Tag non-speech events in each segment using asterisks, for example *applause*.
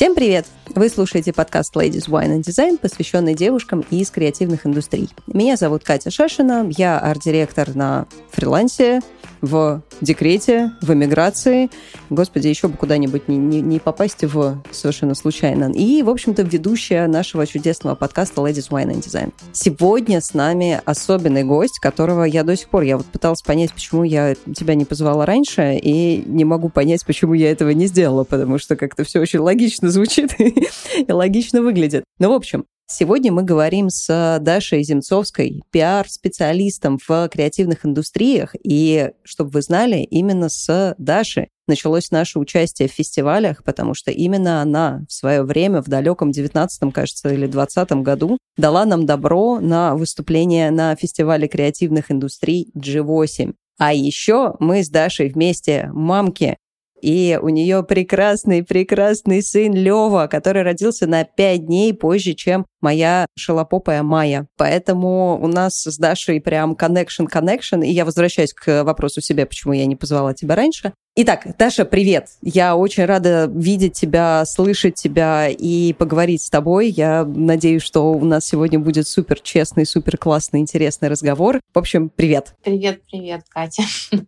Всем привет! Вы слушаете подкаст Ladies Wine and Design, посвященный девушкам из креативных индустрий. Меня зовут Катя Шашина, я арт-директор на фрилансе, в декрете, в эмиграции. Господи, еще бы куда-нибудь не, не, не попасть в совершенно случайно. И, в общем-то, ведущая нашего чудесного подкаста Ladies Wine and Design. Сегодня с нами особенный гость, которого я до сих пор, я вот пыталась понять, почему я тебя не позвала раньше, и не могу понять, почему я этого не сделала, потому что как-то все очень логично звучит *laughs* *laughs* и логично выглядит. Ну, в общем, Сегодня мы говорим с Дашей Земцовской, пиар-специалистом в креативных индустриях. И, чтобы вы знали, именно с Даши началось наше участие в фестивалях, потому что именно она в свое время, в далеком 19 кажется, или 20 году, дала нам добро на выступление на фестивале креативных индустрий G8. А еще мы с Дашей вместе мамки и у нее прекрасный-прекрасный сын Лева, который родился на пять дней позже, чем моя шалопопая Майя. Поэтому у нас с Дашей прям connection-connection. И я возвращаюсь к вопросу себе, почему я не позвала тебя раньше. Итак, Даша, привет. Я очень рада видеть тебя, слышать тебя и поговорить с тобой. Я надеюсь, что у нас сегодня будет супер честный, супер классный, интересный разговор. В общем, привет. Привет, привет, Катя. *laughs*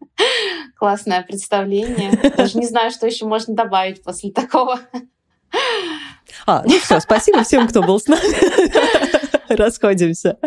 Классное представление. Даже не знаю, что еще можно добавить после такого. А, ну все, спасибо всем, кто был с нами. *laughs* *laughs* Расходимся.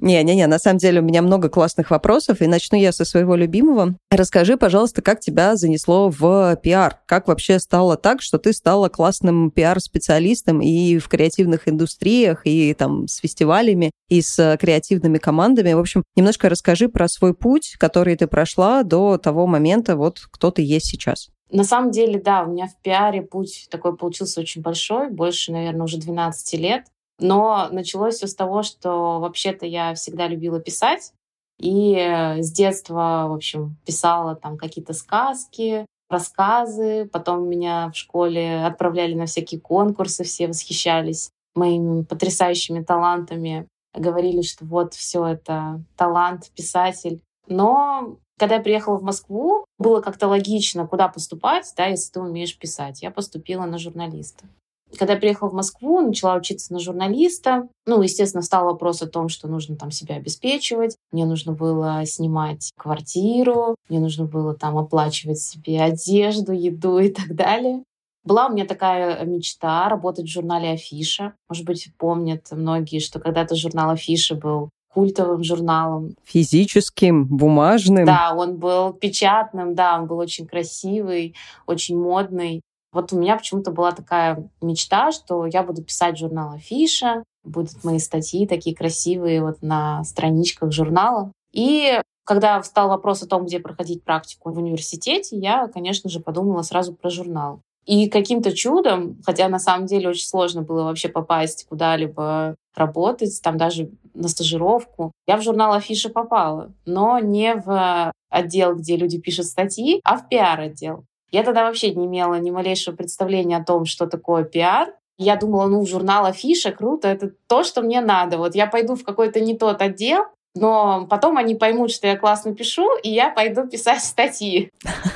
Не-не-не, на самом деле у меня много классных вопросов, и начну я со своего любимого. Расскажи, пожалуйста, как тебя занесло в пиар? Как вообще стало так, что ты стала классным пиар-специалистом и в креативных индустриях, и там с фестивалями, и с креативными командами? В общем, немножко расскажи про свой путь, который ты прошла до того момента, вот кто ты есть сейчас. На самом деле, да, у меня в пиаре путь такой получился очень большой, больше, наверное, уже 12 лет. Но началось все с того, что вообще-то я всегда любила писать. И с детства, в общем, писала там какие-то сказки, рассказы. Потом меня в школе отправляли на всякие конкурсы, все восхищались моими потрясающими талантами. Говорили, что вот все это талант, писатель. Но когда я приехала в Москву, было как-то логично, куда поступать, да, если ты умеешь писать. Я поступила на журналиста. Когда я приехала в Москву, начала учиться на журналиста. Ну, естественно, стал вопрос о том, что нужно там себя обеспечивать. Мне нужно было снимать квартиру, мне нужно было там оплачивать себе одежду, еду и так далее. Была у меня такая мечта работать в журнале «Афиша». Может быть, помнят многие, что когда-то журнал «Афиша» был культовым журналом. Физическим, бумажным. Да, он был печатным, да, он был очень красивый, очень модный. Вот у меня почему-то была такая мечта, что я буду писать журнал «Афиша», будут мои статьи такие красивые вот на страничках журнала. И когда встал вопрос о том, где проходить практику в университете, я, конечно же, подумала сразу про журнал. И каким-то чудом, хотя на самом деле очень сложно было вообще попасть куда-либо работать, там даже на стажировку, я в журнал Афиша попала, но не в отдел, где люди пишут статьи, а в пиар-отдел. Я тогда вообще не имела ни малейшего представления о том, что такое пиар. Я думала, ну, журнал Афиша, круто, это то, что мне надо. Вот я пойду в какой-то не тот отдел, но потом они поймут, что я классно пишу, и я пойду писать *laughs* статьи.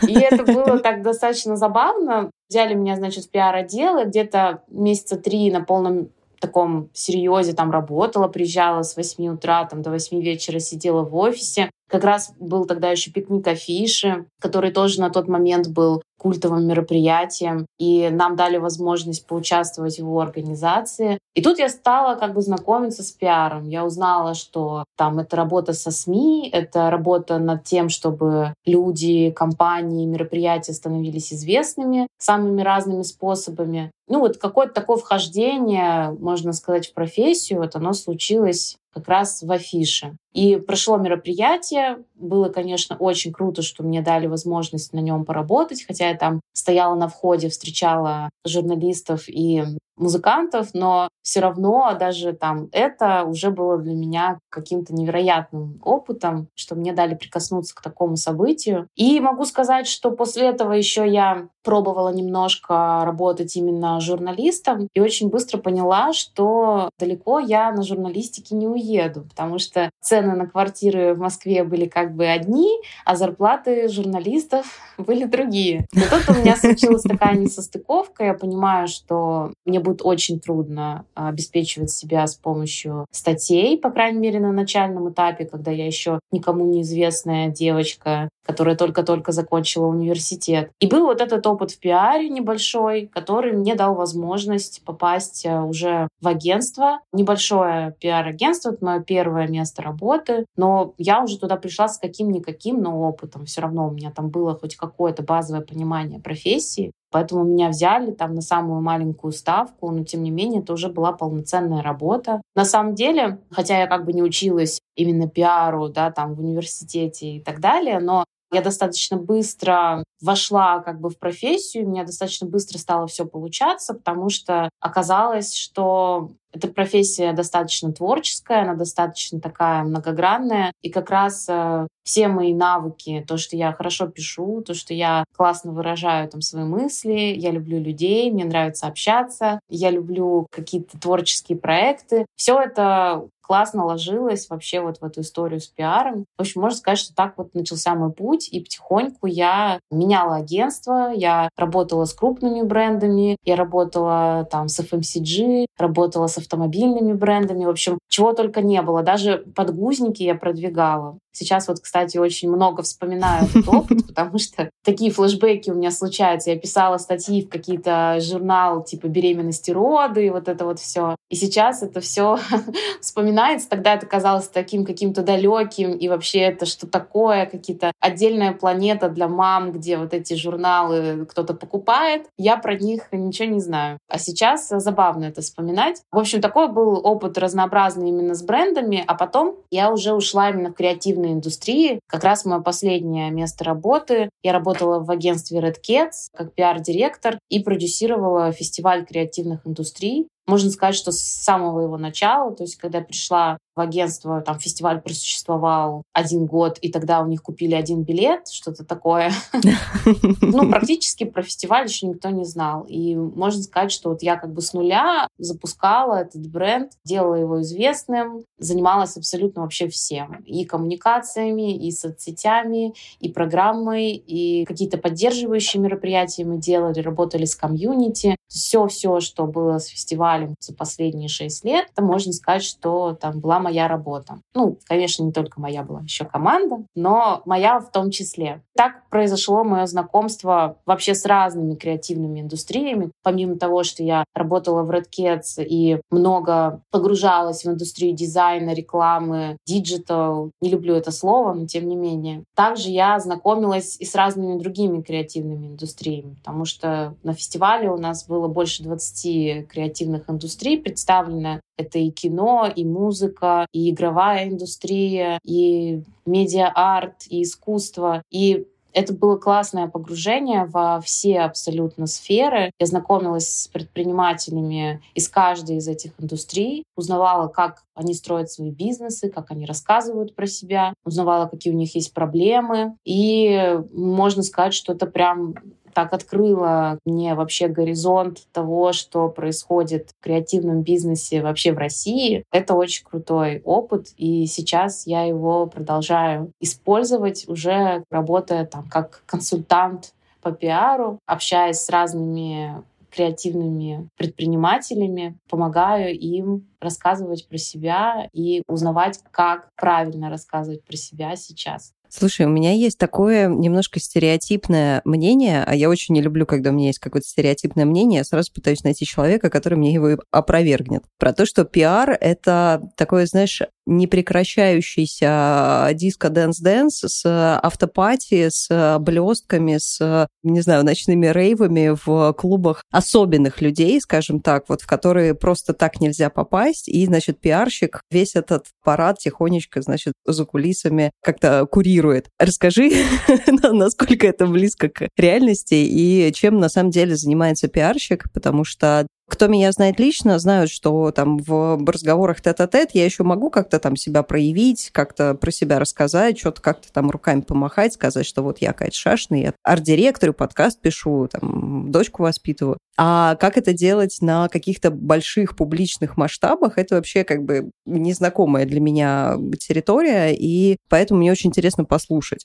И это было так достаточно забавно. Взяли меня, значит, в пиар-отдел, где-то месяца три на полном таком серьезе там работала, приезжала с 8 утра там, до 8 вечера, сидела в офисе. Как раз был тогда еще пикник афиши, который тоже на тот момент был культовым мероприятием, и нам дали возможность поучаствовать в его организации. И тут я стала как бы знакомиться с пиаром. Я узнала, что там это работа со СМИ, это работа над тем, чтобы люди, компании, мероприятия становились известными самыми разными способами. Ну вот какое-то такое вхождение, можно сказать, в профессию, вот оно случилось как раз в афише. И прошло мероприятие. Было, конечно, очень круто, что мне дали возможность на нем поработать, хотя я там стояла на входе, встречала журналистов и музыкантов, но все равно даже там это уже было для меня каким-то невероятным опытом, что мне дали прикоснуться к такому событию. И могу сказать, что после этого еще я пробовала немножко работать именно журналистом и очень быстро поняла, что далеко я на журналистике не уеду, потому что цены на квартиры в Москве были как бы одни, а зарплаты журналистов *laughs* были другие. Но тут у меня случилась такая несостыковка. Я понимаю, что мне будет очень трудно обеспечивать себя с помощью статей, по крайней мере, на начальном этапе, когда я еще никому неизвестная девочка, которая только-только закончила университет. И был вот этот опыт в пиаре небольшой, который мне дал возможность попасть э, уже в агентство. Небольшое пиар-агентство — это мое первое место работы, но я уже туда пришла с каким-никаким, но опытом. Все равно у меня там было хоть какое-то базовое понимание профессии. Поэтому меня взяли там на самую маленькую ставку, но тем не менее это уже была полноценная работа. На самом деле, хотя я как бы не училась именно пиару, да, там в университете и так далее, но я достаточно быстро вошла как бы в профессию, у меня достаточно быстро стало все получаться, потому что оказалось, что эта профессия достаточно творческая, она достаточно такая многогранная. И как раз э, все мои навыки, то, что я хорошо пишу, то, что я классно выражаю там свои мысли, я люблю людей, мне нравится общаться, я люблю какие-то творческие проекты. Все это классно ложилось вообще вот в эту историю с пиаром. В общем, можно сказать, что так вот начался мой путь, и потихоньку я меняла агентство, я работала с крупными брендами, я работала там с FMCG, работала с автомобильными брендами, в общем, чего только не было. Даже подгузники я продвигала. Сейчас вот, кстати, очень много вспоминаю этот опыт, *laughs* потому что такие флешбеки у меня случаются. Я писала статьи в какие-то журналы типа беременности, роды, и вот это вот все. И сейчас это все *laughs* вспоминается. Тогда это казалось таким каким-то далеким, и вообще это что такое, какие-то отдельная планета для мам, где вот эти журналы кто-то покупает. Я про них ничего не знаю. А сейчас забавно это вспоминать. В общем, такой был опыт разнообразный именно с брендами, а потом я уже ушла именно в креативной индустрии. Как раз мое последнее место работы. Я работала в агентстве Red Cats как пиар-директор и продюсировала фестиваль креативных индустрий. Можно сказать, что с самого его начала, то есть когда пришла в агентство, там фестиваль просуществовал один год, и тогда у них купили один билет, что-то такое. *laughs* Ну, практически про фестиваль еще никто не знал. И можно сказать, что вот я как бы с нуля запускала этот бренд, делала его известным, занималась абсолютно вообще всем. И коммуникациями, и соцсетями, и программой, и какие-то поддерживающие мероприятия мы делали, работали с комьюнити. Все-все, что было с фестивалем за последние шесть лет, это можно сказать, что там была моя работа. Ну, конечно, не только моя была, еще команда, но моя в том числе. Так произошло мое знакомство вообще с разными креативными индустриями. Помимо того, что я работала в Red Keds и много погружалась в индустрию дизайна, рекламы, digital, не люблю это слово, но тем не менее. Также я знакомилась и с разными другими креативными индустриями, потому что на фестивале у нас было больше 20 креативных индустрий представлено. Это и кино, и музыка, и игровая индустрия, и медиа-арт, и искусство. И это было классное погружение во все абсолютно сферы. Я знакомилась с предпринимателями из каждой из этих индустрий, узнавала, как они строят свои бизнесы, как они рассказывают про себя, узнавала, какие у них есть проблемы. И можно сказать, что это прям так открыла мне вообще горизонт того, что происходит в креативном бизнесе вообще в России. Это очень крутой опыт, и сейчас я его продолжаю использовать, уже работая там как консультант по пиару, общаясь с разными креативными предпринимателями, помогаю им рассказывать про себя и узнавать, как правильно рассказывать про себя сейчас. Слушай, у меня есть такое немножко стереотипное мнение, а я очень не люблю, когда у меня есть какое-то стереотипное мнение, я сразу пытаюсь найти человека, который мне его опровергнет. Про то, что пиар — это такое, знаешь, непрекращающийся диско-dance-dance с afterparty, с блестками, с, не знаю, ночными рейвами в клубах особенных людей, скажем так, вот в которые просто так нельзя попасть, и, значит, пиарщик весь этот парад тихонечко, значит, за кулисами как-то курирует. Расскажи, *laughs* насколько это близко к реальности и чем на самом деле занимается пиарщик, потому что кто меня знает лично, знают, что там в разговорах тет-а-тет я еще могу как-то там себя проявить, как-то про себя рассказать, что-то как-то там руками помахать, сказать, что вот я Катя Шашина, я арт-директорю, подкаст пишу, там, дочку воспитываю. А как это делать на каких-то больших публичных масштабах, это вообще как бы незнакомая для меня территория, и поэтому мне очень интересно послушать.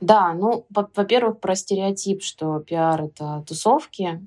Да, ну, во-первых, про стереотип, что пиар — это тусовки.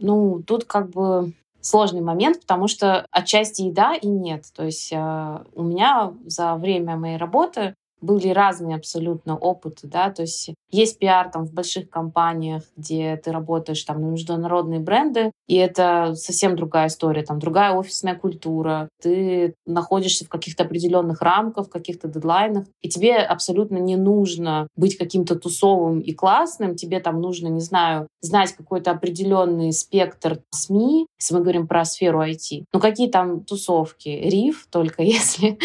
Ну, тут как бы сложный момент, потому что отчасти и да, и нет. То есть э, у меня за время моей работы были разные абсолютно опыты, да, то есть есть пиар там в больших компаниях, где ты работаешь там на международные бренды, и это совсем другая история, там другая офисная культура, ты находишься в каких-то определенных рамках, в каких-то дедлайнах, и тебе абсолютно не нужно быть каким-то тусовым и классным, тебе там нужно, не знаю, знать какой-то определенный спектр СМИ, если мы говорим про сферу IT. Ну какие там тусовки? Риф только *laughs* если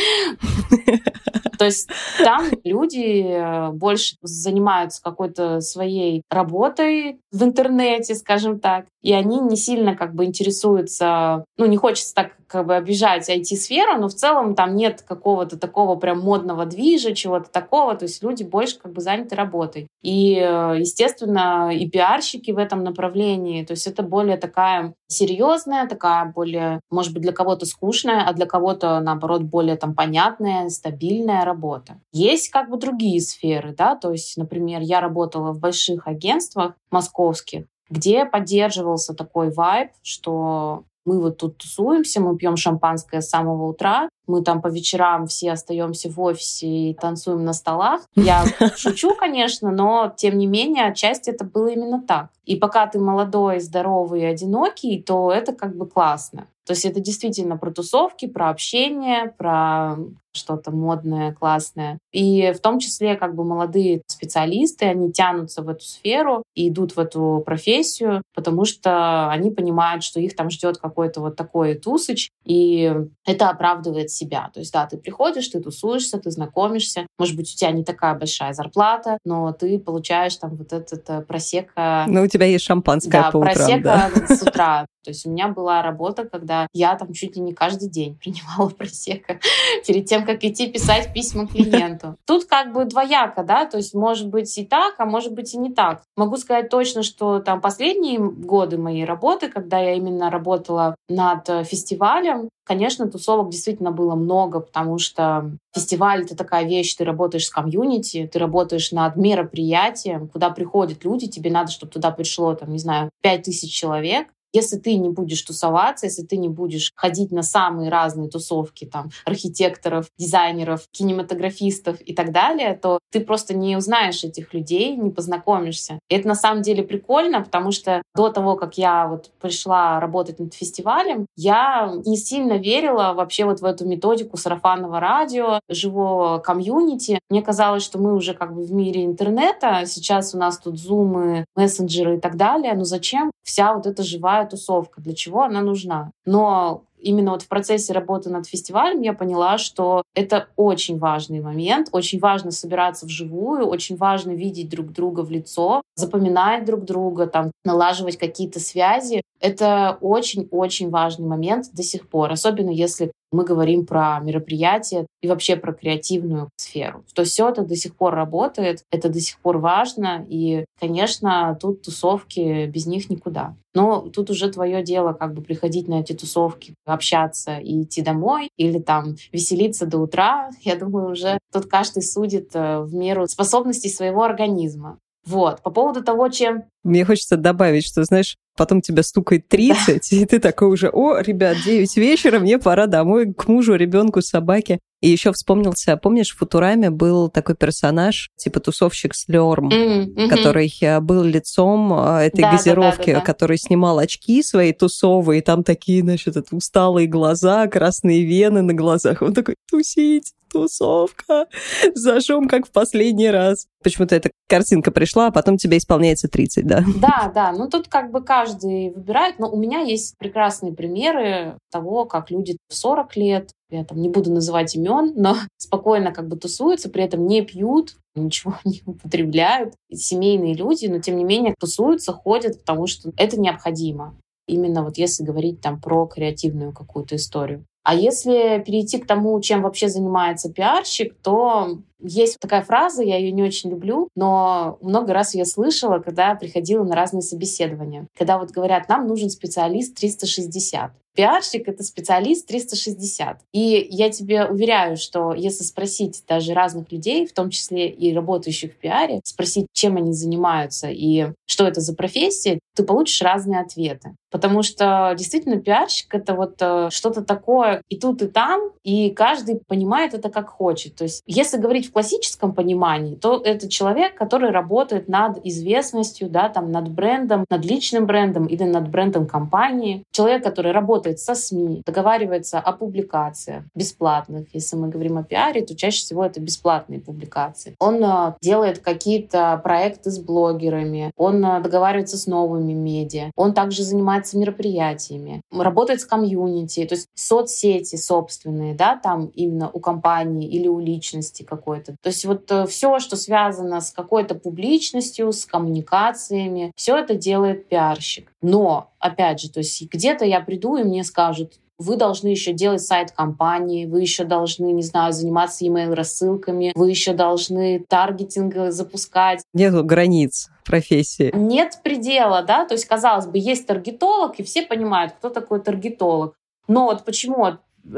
то есть там люди э, больше занимаются какой-то своей работой в интернете, скажем так, и они не сильно как бы интересуются, ну, не хочется так как бы обижать IT-сферу, но в целом там нет какого-то такого прям модного движа, чего-то такого, то есть люди больше как бы заняты работой. И, э, естественно, и пиарщики в этом направлении, то есть это более такая серьезная, такая более, может быть, для кого-то скучная, а для кого-то, наоборот, более там понятная, стабильная работа. Есть как бы другие сферы, да, то есть, например, я работала в больших агентствах московских, где поддерживался такой вайб, что мы вот тут тусуемся, мы пьем шампанское с самого утра, мы там по вечерам все остаемся в офисе и танцуем на столах. Я *laughs* шучу, конечно, но тем не менее, отчасти это было именно так. И пока ты молодой, здоровый и одинокий, то это как бы классно. То есть это действительно про тусовки, про общение, про что-то модное, классное. И в том числе как бы молодые специалисты, они тянутся в эту сферу и идут в эту профессию, потому что они понимают, что их там ждет какой-то вот такой тусыч, и это оправдывает себя. То есть, да, ты приходишь, ты тусуешься, ты знакомишься, может быть, у тебя не такая большая зарплата, но ты получаешь там вот этот э, просека... Ну, у тебя есть шампанское да, по утрам, просека да. *laughs* с утра. То есть у меня была работа, когда я там чуть ли не каждый день *laughs* принимала просека перед тем, как идти писать письма клиенту. *laughs* Тут как бы двояко, да, то есть может быть и так, а может быть и не так. Могу сказать точно, что там последние годы моей работы, когда я именно работала над э, фестивалем, Конечно, тусовок действительно было много, потому что фестиваль — это такая вещь, ты работаешь с комьюнити, ты работаешь над мероприятием, куда приходят люди, тебе надо, чтобы туда пришло, там, не знаю, пять тысяч человек, если ты не будешь тусоваться, если ты не будешь ходить на самые разные тусовки там архитекторов, дизайнеров, кинематографистов и так далее, то ты просто не узнаешь этих людей, не познакомишься. И это на самом деле прикольно, потому что до того, как я вот пришла работать над фестивалем, я не сильно верила вообще вот в эту методику сарафанного радио, живого комьюнити. Мне казалось, что мы уже как бы в мире интернета, сейчас у нас тут зумы, мессенджеры и так далее, но зачем вся вот эта живая тусовка, для чего она нужна. Но именно вот в процессе работы над фестивалем я поняла, что это очень важный момент, очень важно собираться вживую, очень важно видеть друг друга в лицо, запоминать друг друга, там, налаживать какие-то связи. Это очень-очень важный момент до сих пор, особенно если мы говорим про мероприятия и вообще про креативную сферу. То все это до сих пор работает, это до сих пор важно, и, конечно, тут тусовки, без них никуда. Но тут уже твое дело как бы приходить на эти тусовки, общаться и идти домой, или там веселиться до утра. *laughs* Я думаю, уже тут каждый судит э, в меру способностей своего организма. Вот. По поводу того, чем... Мне хочется добавить, что, знаешь, потом тебя стукает 30, да. и ты такой уже, о, ребят, 9 вечера, мне пора домой к мужу, ребенку, собаке. И еще вспомнился, помнишь, в Футураме был такой персонаж, типа тусовщик Слерм, mm-hmm. который э, был лицом э, этой да, газировки, да, да, да, который снимал очки свои тусовые, и там такие, значит, усталые глаза, красные вены на глазах. Он такой, тусить, тусовка, *laughs* зажжем как в последний раз. Почему-то эта картинка пришла, а потом тебе исполняется 30, да? Да, да. Ну, тут как бы каждый выбирает. Но у меня есть прекрасные примеры того, как люди в 40 лет, я там не буду называть имен, но *laughs* спокойно как бы тусуются, при этом не пьют, ничего *laughs* не употребляют. Семейные люди, но тем не менее тусуются, ходят, потому что это необходимо. именно вот если говорить там про креативную какую-то историю. А если перейти к тому, чем вообще занимается пиарщик, то есть такая фраза, я ее не очень люблю, но много раз я слышала, когда приходила на разные собеседования. Когда вот говорят, нам нужен специалист 360. Пиарщик — это специалист 360. И я тебе уверяю, что если спросить даже разных людей, в том числе и работающих в пиаре, спросить, чем они занимаются и что это за профессия, ты получишь разные ответы. Потому что действительно пиарщик — это вот э, что-то такое и тут, и там, и каждый понимает это как хочет. То есть если говорить в классическом понимании, то это человек, который работает над известностью, да, там, над брендом, над личным брендом или над брендом компании. Человек, который работает со СМИ, договаривается о публикациях бесплатных. Если мы говорим о пиаре, то чаще всего это бесплатные публикации. Он э, делает какие-то проекты с блогерами, он э, договаривается с новыми медиа, он также занимается мероприятиями, работает с комьюнити, то есть соцсети собственные, да, там именно у компании или у личности какой-то. То есть вот э, все, что связано с какой-то публичностью, с коммуникациями, все это делает пиарщик. Но, опять же, то есть где-то я приду и мне скажут, вы должны еще делать сайт компании, вы еще должны, не знаю, заниматься email рассылками, вы еще должны таргетинг запускать. Нет границ профессии. Нет предела, да, то есть, казалось бы, есть таргетолог, и все понимают, кто такой таргетолог. Но вот почему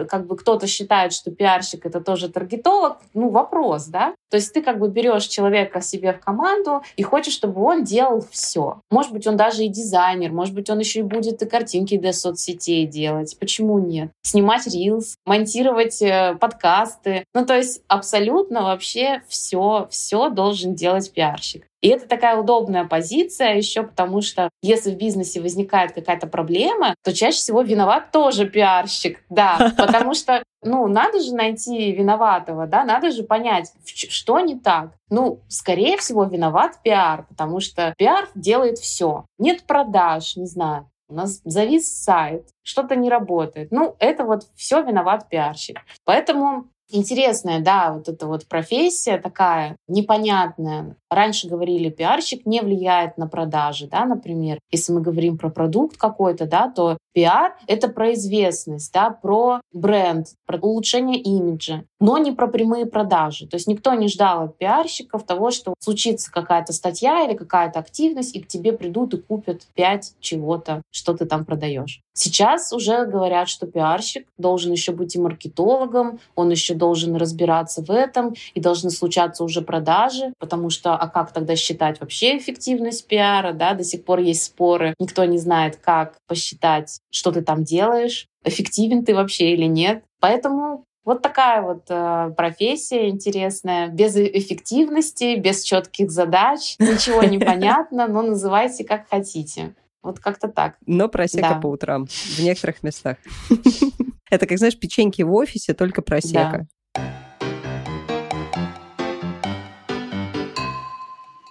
как бы кто-то считает, что пиарщик это тоже таргетолог, ну, вопрос, да? То есть ты как бы берешь человека себе в команду и хочешь, чтобы он делал все. Может быть, он даже и дизайнер, может быть, он еще и будет и картинки для соцсетей делать. Почему нет? Снимать рилс, монтировать э, подкасты. Ну, то есть абсолютно вообще все, все должен делать пиарщик. И это такая удобная позиция еще потому, что если в бизнесе возникает какая-то проблема, то чаще всего виноват тоже пиарщик, да, *laughs* потому что, ну, надо же найти виноватого, да, надо же понять, что не так. Ну, скорее всего, виноват пиар, потому что пиар делает все. Нет продаж, не знаю, у нас завис сайт, что-то не работает. Ну, это вот все виноват пиарщик. Поэтому Интересная, да, вот эта вот профессия такая непонятная. Раньше говорили, пиарщик не влияет на продажи, да, например. Если мы говорим про продукт какой-то, да, то пиар — это про известность, да, про бренд, про улучшение имиджа, но не про прямые продажи. То есть никто не ждал от пиарщиков того, что случится какая-то статья или какая-то активность, и к тебе придут и купят пять чего-то, что ты там продаешь. Сейчас уже говорят, что пиарщик должен еще быть и маркетологом, он еще должен разбираться в этом, и должны случаться уже продажи, потому что, а как тогда считать вообще эффективность пиара, да, до сих пор есть споры, никто не знает, как посчитать, что ты там делаешь, эффективен ты вообще или нет. Поэтому вот такая вот э, профессия интересная, без э, эффективности, без четких задач, ничего не *laughs* понятно, но называйте как хотите. Вот как-то так. Но просека да. по утрам в некоторых местах. *laughs* Это, как знаешь, печеньки в офисе, только просека. Да.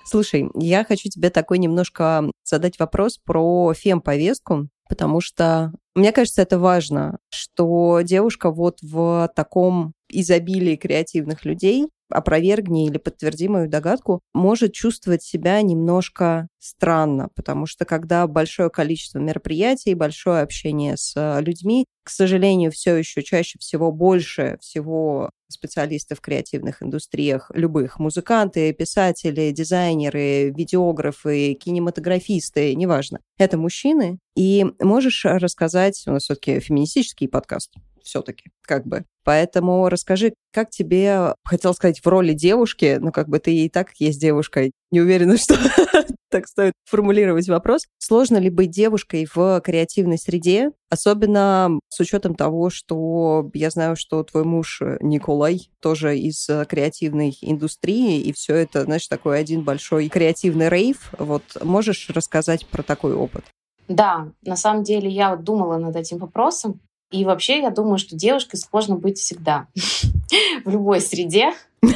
Слушай, я хочу тебе такой немножко задать вопрос про фем-повестку, потому что мне кажется, это важно, что девушка вот в таком изобилии креативных людей опровергни или подтверди мою догадку, может чувствовать себя немножко странно, потому что когда большое количество мероприятий, большое общение с людьми, к сожалению, все еще чаще всего больше всего специалисты в креативных индустриях, любых, музыканты, писатели, дизайнеры, видеографы, кинематографисты, неважно. Это мужчины. И можешь рассказать, у нас все-таки феминистический подкаст, все-таки, как бы. Поэтому расскажи, как тебе, хотел сказать, в роли девушки, но как бы ты и так есть девушкой, не уверена, *laughs* что так стоит формулировать вопрос. Сложно ли быть девушкой в креативной среде, особенно с учетом того, что я знаю, что твой муж Николай тоже из креативной индустрии, и все это, знаешь, такой один большой креативный рейв. Вот можешь рассказать про такой опыт? Да, на самом деле я вот думала над этим вопросом, и вообще, я думаю, что девушкой сложно быть всегда. *laughs* В любой среде. *laughs*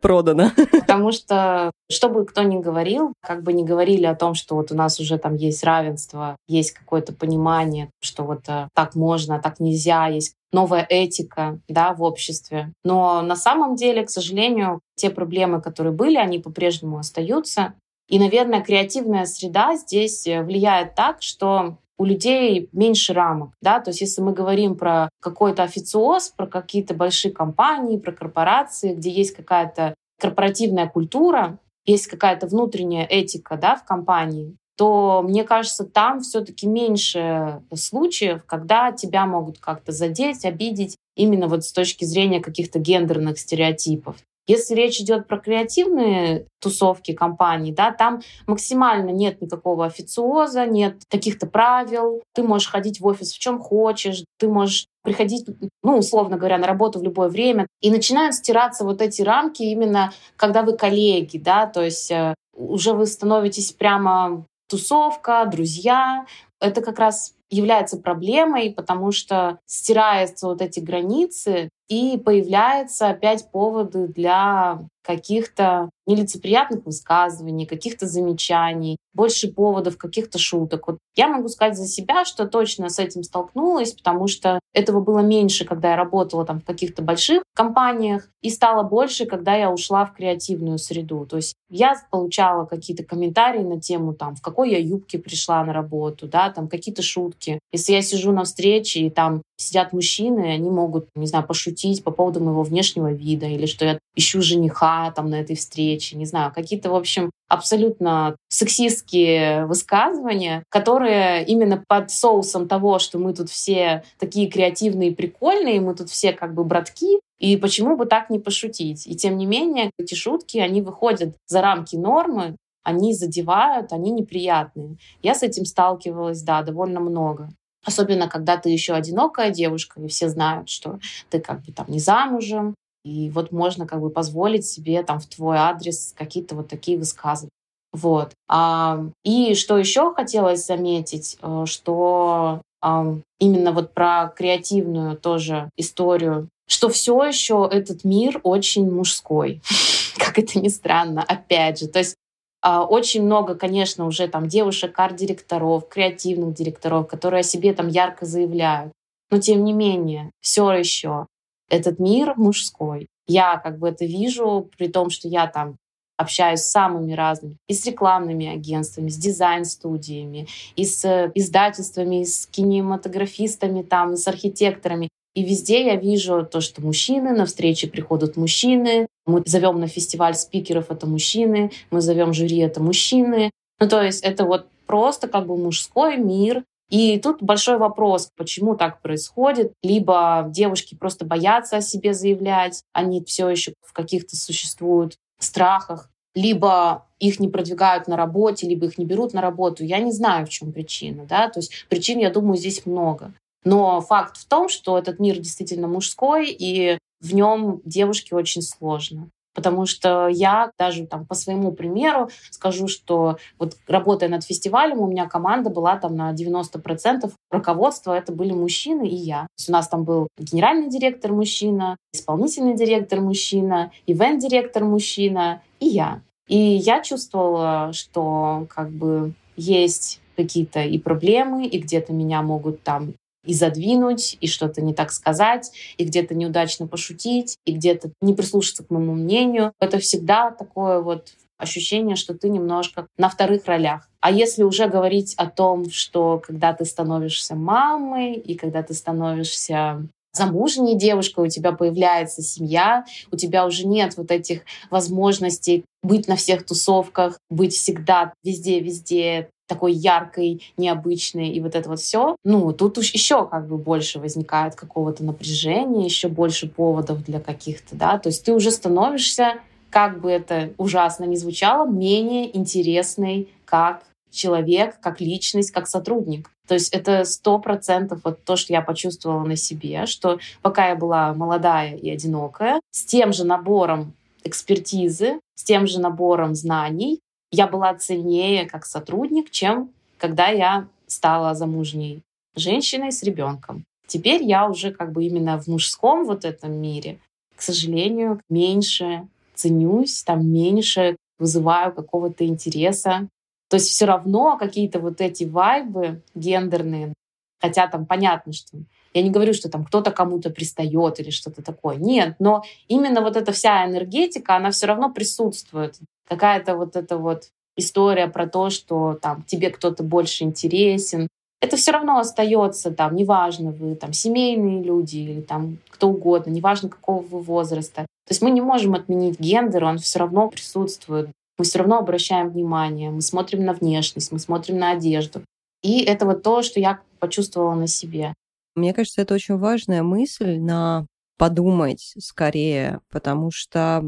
Продано. Потому что, что бы кто ни говорил, как бы ни говорили о том, что вот у нас уже там есть равенство, есть какое-то понимание, что вот э, так можно, так нельзя, есть новая этика да, в обществе. Но на самом деле, к сожалению, те проблемы, которые были, они по-прежнему остаются. И, наверное, креативная среда здесь э, влияет так, что у людей меньше рамок, да, то есть если мы говорим про какой-то официоз, про какие-то большие компании, про корпорации, где есть какая-то корпоративная культура, есть какая-то внутренняя этика, да, в компании, то, мне кажется, там все-таки меньше случаев, когда тебя могут как-то задеть, обидеть именно вот с точки зрения каких-то гендерных стереотипов. Если речь идет про креативные тусовки компаний, да, там максимально нет никакого официоза, нет каких-то правил. Ты можешь ходить в офис в чем хочешь, ты можешь приходить, ну, условно говоря, на работу в любое время. И начинают стираться вот эти рамки именно, когда вы коллеги, да, то есть э, уже вы становитесь прямо тусовка, друзья. Это как раз является проблемой, потому что стираются вот эти границы, и появляются опять поводы для каких-то нелицеприятных высказываний, каких-то замечаний, больше поводов, каких-то шуток. Вот я могу сказать за себя, что точно с этим столкнулась, потому что этого было меньше, когда я работала там в каких-то больших компаниях, и стало больше, когда я ушла в креативную среду. То есть я получала какие-то комментарии на тему, там, в какой я юбке пришла на работу, да, там, какие-то шутки. Если я сижу на встрече, и там сидят мужчины, они могут, не знаю, пошутить по поводу моего внешнего вида, или что я ищу жениха там на этой встрече, не знаю, какие-то, в общем, абсолютно сексистские высказывания, которые именно под соусом того, что мы тут все такие креативные и прикольные, мы тут все как бы братки, и почему бы так не пошутить? И тем не менее, эти шутки, они выходят за рамки нормы, они задевают, они неприятные. Я с этим сталкивалась, да, довольно много. Особенно, когда ты еще одинокая девушка, и все знают, что ты как бы там не замужем, и вот можно как бы позволить себе там в твой адрес какие-то вот такие высказывания. Вот. А, и что еще хотелось заметить, э, что а, именно вот про креативную тоже историю, что все еще этот мир очень мужской, *laughs* как это ни странно, опять же. То есть очень много, конечно, уже там девушек, арт-директоров, креативных директоров, которые о себе там ярко заявляют. Но тем не менее, все еще этот мир мужской. Я как бы это вижу, при том, что я там общаюсь с самыми разными, и с рекламными агентствами, с дизайн-студиями, и с издательствами, и с кинематографистами, там, и с архитекторами. И везде я вижу то, что мужчины, на встречи приходят мужчины, мы зовем на фестиваль спикеров, это мужчины, мы зовем жюри, это мужчины. Ну, то есть это вот просто как бы мужской мир. И тут большой вопрос, почему так происходит. Либо девушки просто боятся о себе заявлять, они все еще в каких-то существуют страхах, либо их не продвигают на работе, либо их не берут на работу. Я не знаю, в чем причина. Да? То есть причин, я думаю, здесь много. Но факт в том, что этот мир действительно мужской, и в нем девушке очень сложно. Потому что я даже там по своему примеру скажу, что вот работая над фестивалем, у меня команда была там на 90% руководства, это были мужчины и я. То есть у нас там был генеральный директор мужчина, исполнительный директор мужчина, ивент-директор мужчина и я. И я чувствовала, что как бы есть какие-то и проблемы, и где-то меня могут там и задвинуть, и что-то не так сказать, и где-то неудачно пошутить, и где-то не прислушаться к моему мнению. Это всегда такое вот ощущение, что ты немножко на вторых ролях. А если уже говорить о том, что когда ты становишься мамой и когда ты становишься замужней девушкой, у тебя появляется семья, у тебя уже нет вот этих возможностей быть на всех тусовках, быть всегда везде-везде, такой яркой, необычной, и вот это вот все, ну, тут уж еще как бы больше возникает какого-то напряжения, еще больше поводов для каких-то, да, то есть ты уже становишься, как бы это ужасно ни звучало, менее интересной как человек, как личность, как сотрудник. То есть это сто процентов вот то, что я почувствовала на себе, что пока я была молодая и одинокая, с тем же набором экспертизы, с тем же набором знаний, я была ценнее как сотрудник, чем когда я стала замужней женщиной с ребенком. Теперь я уже как бы именно в мужском вот этом мире, к сожалению, меньше ценюсь, там меньше вызываю какого-то интереса. То есть все равно какие-то вот эти вайбы гендерные, хотя там понятно, что я не говорю, что там кто-то кому-то пристает или что-то такое. Нет, но именно вот эта вся энергетика, она все равно присутствует какая-то вот эта вот история про то, что там тебе кто-то больше интересен, это все равно остается там, неважно, вы там семейные люди или там кто угодно, неважно какого вы возраста. То есть мы не можем отменить гендер, он все равно присутствует. Мы все равно обращаем внимание, мы смотрим на внешность, мы смотрим на одежду. И это вот то, что я почувствовала на себе. Мне кажется, это очень важная мысль на подумать скорее, потому что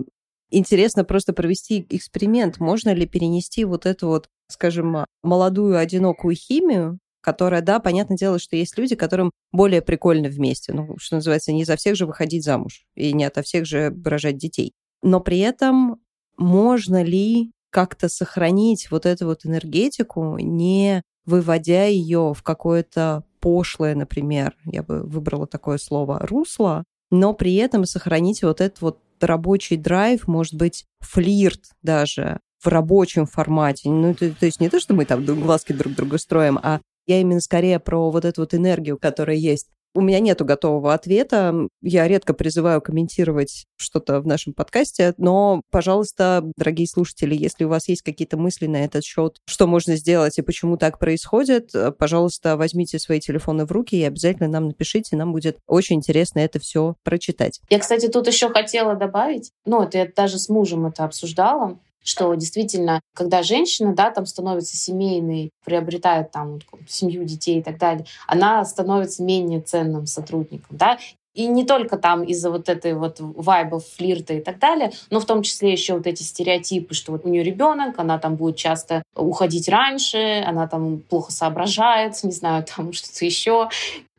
интересно просто провести эксперимент. Можно ли перенести вот эту вот, скажем, молодую одинокую химию, которая, да, понятное дело, что есть люди, которым более прикольно вместе. Ну, что называется, не за всех же выходить замуж и не ото всех же рожать детей. Но при этом можно ли как-то сохранить вот эту вот энергетику, не выводя ее в какое-то пошлое, например, я бы выбрала такое слово, русло, но при этом сохранить вот этот вот рабочий драйв, может быть, флирт даже в рабочем формате. Ну, то, то есть не то, что мы там глазки друг друга строим, а я именно скорее про вот эту вот энергию, которая есть. У меня нету готового ответа. Я редко призываю комментировать что-то в нашем подкасте, но, пожалуйста, дорогие слушатели, если у вас есть какие-то мысли на этот счет, что можно сделать и почему так происходит, пожалуйста, возьмите свои телефоны в руки и обязательно нам напишите. Нам будет очень интересно это все прочитать. Я, кстати, тут еще хотела добавить, ну, это я даже с мужем это обсуждала, что действительно, когда женщина, да, там становится семейной, приобретает там семью, детей и так далее, она становится менее ценным сотрудником, да, и не только там из-за вот этой вот вайбов, флирта и так далее, но в том числе еще вот эти стереотипы, что вот у нее ребенок, она там будет часто уходить раньше, она там плохо соображает, не знаю, *laughs* там что-то еще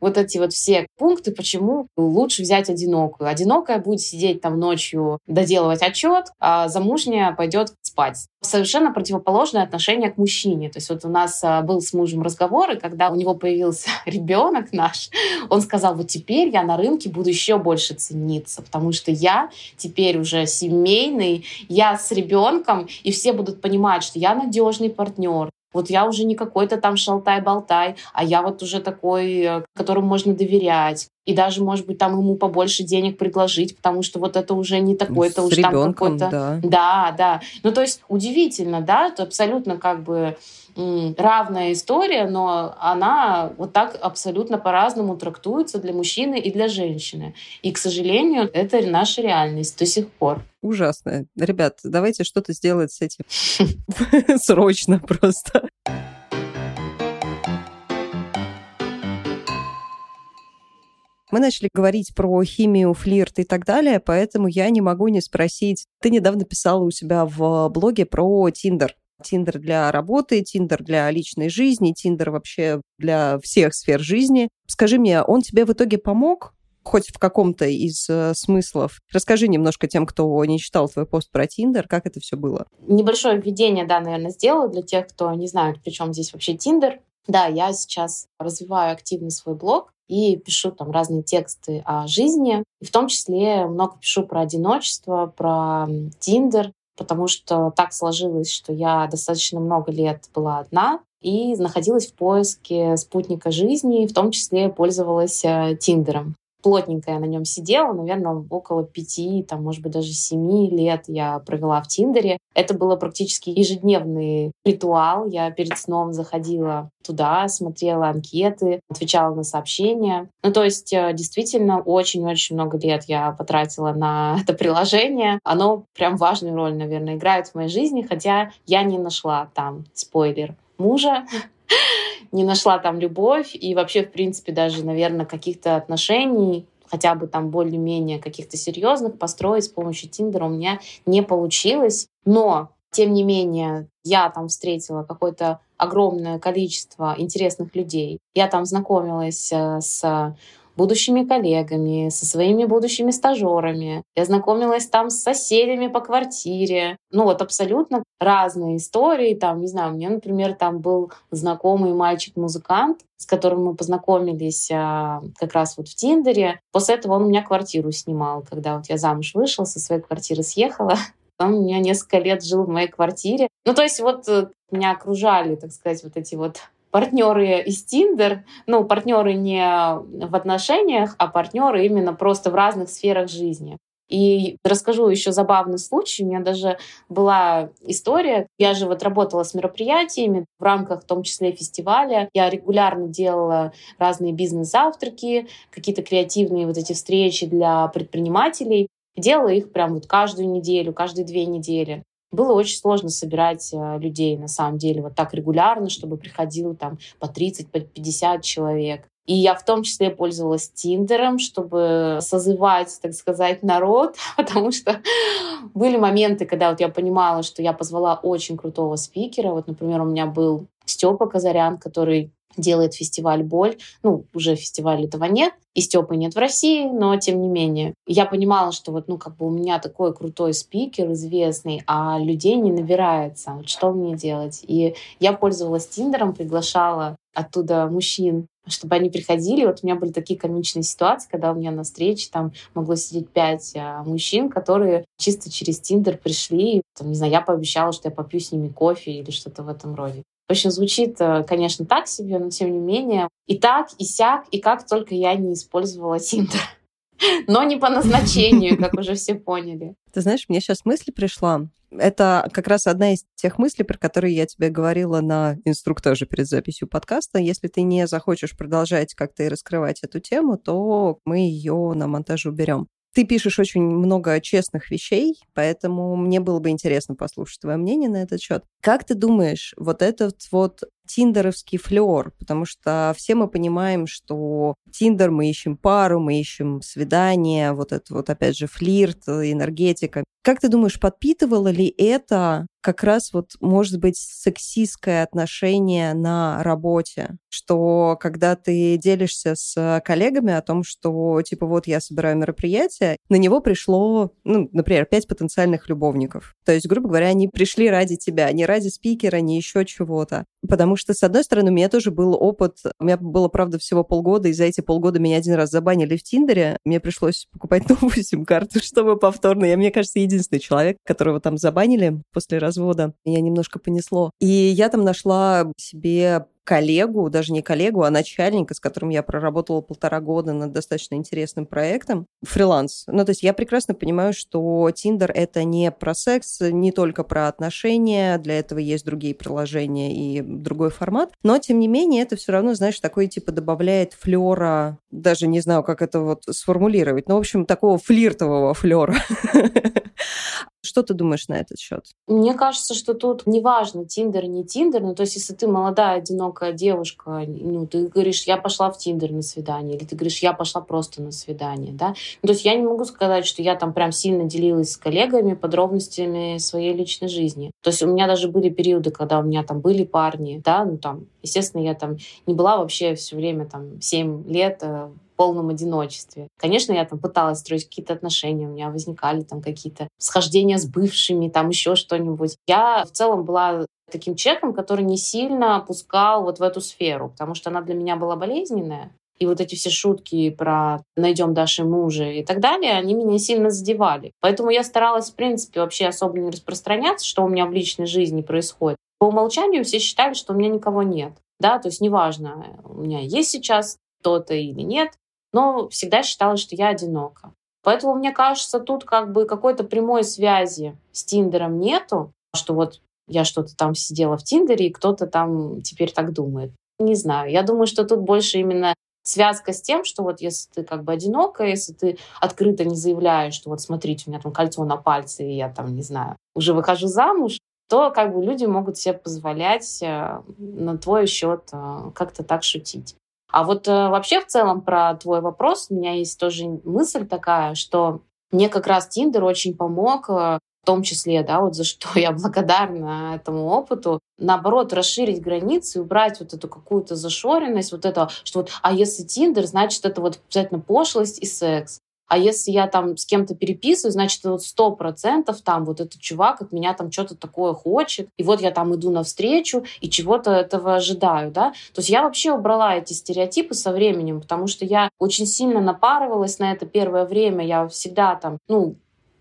вот эти вот все пункты, почему лучше взять одинокую. Одинокая будет сидеть там ночью, доделывать отчет, а замужняя пойдет спать. Совершенно противоположное отношение к мужчине. То есть вот у нас а, был с мужем разговор, и когда у него появился *laughs* ребенок наш, он сказал, вот теперь я на рынке буду еще больше цениться, потому что я теперь уже семейный, я с ребенком, и все будут понимать, что я надежный партнер, вот я уже не какой-то там шалтай-болтай, а я вот уже такой, э, которому можно доверять. И даже, может быть, там ему побольше денег предложить, потому что вот это уже не такой, это уже там какой-то... Да. да, да. Ну, то есть удивительно, да, это абсолютно как бы равная история, но она вот так абсолютно по-разному трактуется для мужчины и для женщины. И, к сожалению, это наша реальность до сих пор. Ужасно. Ребят, давайте что-то сделать с этим. *laughs* *laughs* Срочно просто. Мы начали говорить про химию, флирт и так далее, поэтому я не могу не спросить. Ты недавно писала у себя в блоге про Тиндер. Tinder для работы, Tinder для личной жизни, Tinder вообще для всех сфер жизни. Скажи мне, он тебе в итоге помог? хоть в каком-то из э, смыслов. Расскажи немножко тем, кто не читал твой пост про Tinder, как это все было. Небольшое введение, да, наверное, сделаю для тех, кто не знает, при чем здесь вообще Tinder. Да, я сейчас развиваю активно свой блог и пишу там разные тексты о жизни. И в том числе много пишу про одиночество, про Тиндер, потому что так сложилось, что я достаточно много лет была одна и находилась в поиске спутника жизни, в том числе пользовалась э, Тиндером плотненько я на нем сидела, наверное, около пяти, там, может быть, даже семи лет я провела в Тиндере. Это было практически ежедневный ритуал. Я перед сном заходила туда, смотрела анкеты, отвечала на сообщения. Ну, то есть, э, действительно, очень-очень много лет я потратила на *laughs* это приложение. Оно прям важную роль, наверное, играет в моей жизни, хотя я не нашла там, спойлер, мужа, *laughs* не нашла там любовь и вообще, в принципе, даже, наверное, каких-то отношений хотя бы там более-менее каких-то серьезных построить с помощью Тиндера у меня не получилось. Но, тем не менее, я там встретила какое-то огромное количество интересных людей. Я там знакомилась э, с будущими коллегами, со своими будущими стажерами. Я знакомилась там с соседями по квартире. Ну вот абсолютно разные истории. Там, не знаю, меня, например, там был знакомый мальчик-музыкант, с которым мы познакомились а, как раз вот в Тиндере. После этого он у меня квартиру снимал, когда вот я замуж вышла, со своей квартиры съехала. *laughs* Он у меня несколько лет жил в моей квартире. Ну, то есть вот э, меня окружали, так сказать, вот эти вот партнеры из Тиндер, ну, партнеры не в отношениях, а партнеры именно просто в разных сферах жизни. И расскажу еще забавный случай. У меня даже была история. Я же вот работала с мероприятиями в рамках, в том числе, фестиваля. Я регулярно делала разные бизнес-завтраки, какие-то креативные вот эти встречи для предпринимателей. Делала их прям вот каждую неделю, каждые две недели. Было очень сложно собирать э, людей, на самом деле, вот так регулярно, чтобы приходило там по 30, по 50 человек. И я в том числе пользовалась Тиндером, чтобы созывать, так сказать, народ, *laughs* потому что были моменты, когда вот я понимала, что я позвала очень крутого спикера. Вот, например, у меня был Степа Казарян, который делает фестиваль «Боль». Ну, уже фестиваля этого нет, и Степы нет в России, но тем не менее. Я понимала, что вот, ну, как бы у меня такой крутой спикер, известный, а людей не набирается. Вот что мне делать? И я пользовалась Тиндером, приглашала оттуда мужчин чтобы они приходили. Вот у меня были такие комичные ситуации, когда у меня на встрече там могло сидеть пять а, мужчин, которые чисто через Тиндер пришли. Там, не знаю, я пообещала, что я попью с ними кофе или что-то в этом роде. Общем, звучит, э, конечно, так себе, но тем не менее. И так, и сяк, и как только я не использовала Тиндер. *laughs* Но не по назначению, как уже все поняли. Ты знаешь, мне сейчас мысль пришла. Это как раз одна из тех мыслей, про которые я тебе говорила на инструктаже перед записью подкаста. Если ты не захочешь продолжать как-то и раскрывать эту тему, то мы ее на монтаже уберем. Ты пишешь очень много честных вещей, поэтому мне было бы интересно послушать твое мнение на этот счет. Как ты думаешь, вот этот вот тиндеровский флер, потому что все мы понимаем, что тиндер мы ищем пару, мы ищем свидание, вот это вот опять же флирт, энергетика. Как ты думаешь, подпитывало ли это как раз вот, может быть, сексистское отношение на работе, что когда ты делишься с коллегами о том, что, типа, вот я собираю мероприятие, на него пришло, ну, например, пять потенциальных любовников. То есть, грубо говоря, они пришли ради тебя, не ради спикера, не еще чего-то. Потому что, с одной стороны, у меня тоже был опыт, у меня было, правда, всего полгода, и за эти полгода меня один раз забанили в Тиндере, мне пришлось покупать *laughs* новую сим-карту, чтобы повторно. Я, мне кажется, единственный человек, которого там забанили после развода. Меня немножко понесло. И я там нашла себе коллегу, даже не коллегу, а начальника, с которым я проработала полтора года над достаточно интересным проектом, фриланс. Ну, то есть я прекрасно понимаю, что Tinder — это не про секс, не только про отношения, для этого есть другие приложения и другой формат, но, тем не менее, это все равно, знаешь, такой, типа, добавляет флера, даже не знаю, как это вот сформулировать, но, в общем, такого флиртового флера. *laughs* Что ты думаешь на этот счет? Мне кажется, что тут неважно, Тиндер, не Тиндер. Ну, то есть, если ты молодая, одинокая девушка, ну, ты говоришь, я пошла в Тиндер на свидание, или ты говоришь, я пошла просто на свидание, да. Ну, то есть, я не могу сказать, что я там прям сильно делилась с коллегами подробностями своей личной жизни. То есть, у меня даже были периоды, когда у меня там были парни, да, ну, там, естественно, я там не была вообще все время там 7 лет э, полном одиночестве. Конечно, я там пыталась строить какие-то отношения, у меня возникали там какие-то схождения с бывшими, там еще что-нибудь. Я в целом была таким человеком, который не сильно опускал вот в эту сферу, потому что она для меня была болезненная. И вот эти все шутки про «найдем Даши мужа» и так далее, они меня сильно задевали. Поэтому я старалась, в принципе, вообще особо не распространяться, что у меня в личной жизни происходит. По умолчанию все считали, что у меня никого нет. Да, то есть неважно, у меня есть сейчас кто-то или нет, но всегда считала, что я одинока. Поэтому, мне кажется, тут как бы какой-то прямой связи с Тиндером нету, что вот я что-то там сидела в Тиндере, и кто-то там теперь так думает. Не знаю. Я думаю, что тут больше именно связка с тем, что вот если ты как бы одинокая, если ты открыто не заявляешь, что вот смотрите, у меня там кольцо на пальце, и я там, не знаю, уже выхожу замуж, то как бы люди могут себе позволять э, на твой счет э, как-то так шутить. А вот э, вообще в целом про твой вопрос у меня есть тоже мысль такая, что мне как раз Тиндер очень помог, э, в том числе, да, вот за что я благодарна этому опыту, наоборот, расширить границы, убрать вот эту какую-то зашоренность, вот это, что вот, а если Тиндер, значит, это вот обязательно пошлость и секс. А если я там с кем-то переписываю, значит, вот сто процентов там вот этот чувак от меня там что-то такое хочет. И вот я там иду навстречу и чего-то этого ожидаю, да. То есть я вообще убрала эти стереотипы со временем, потому что я очень сильно напарывалась на это первое время. Я всегда там, ну,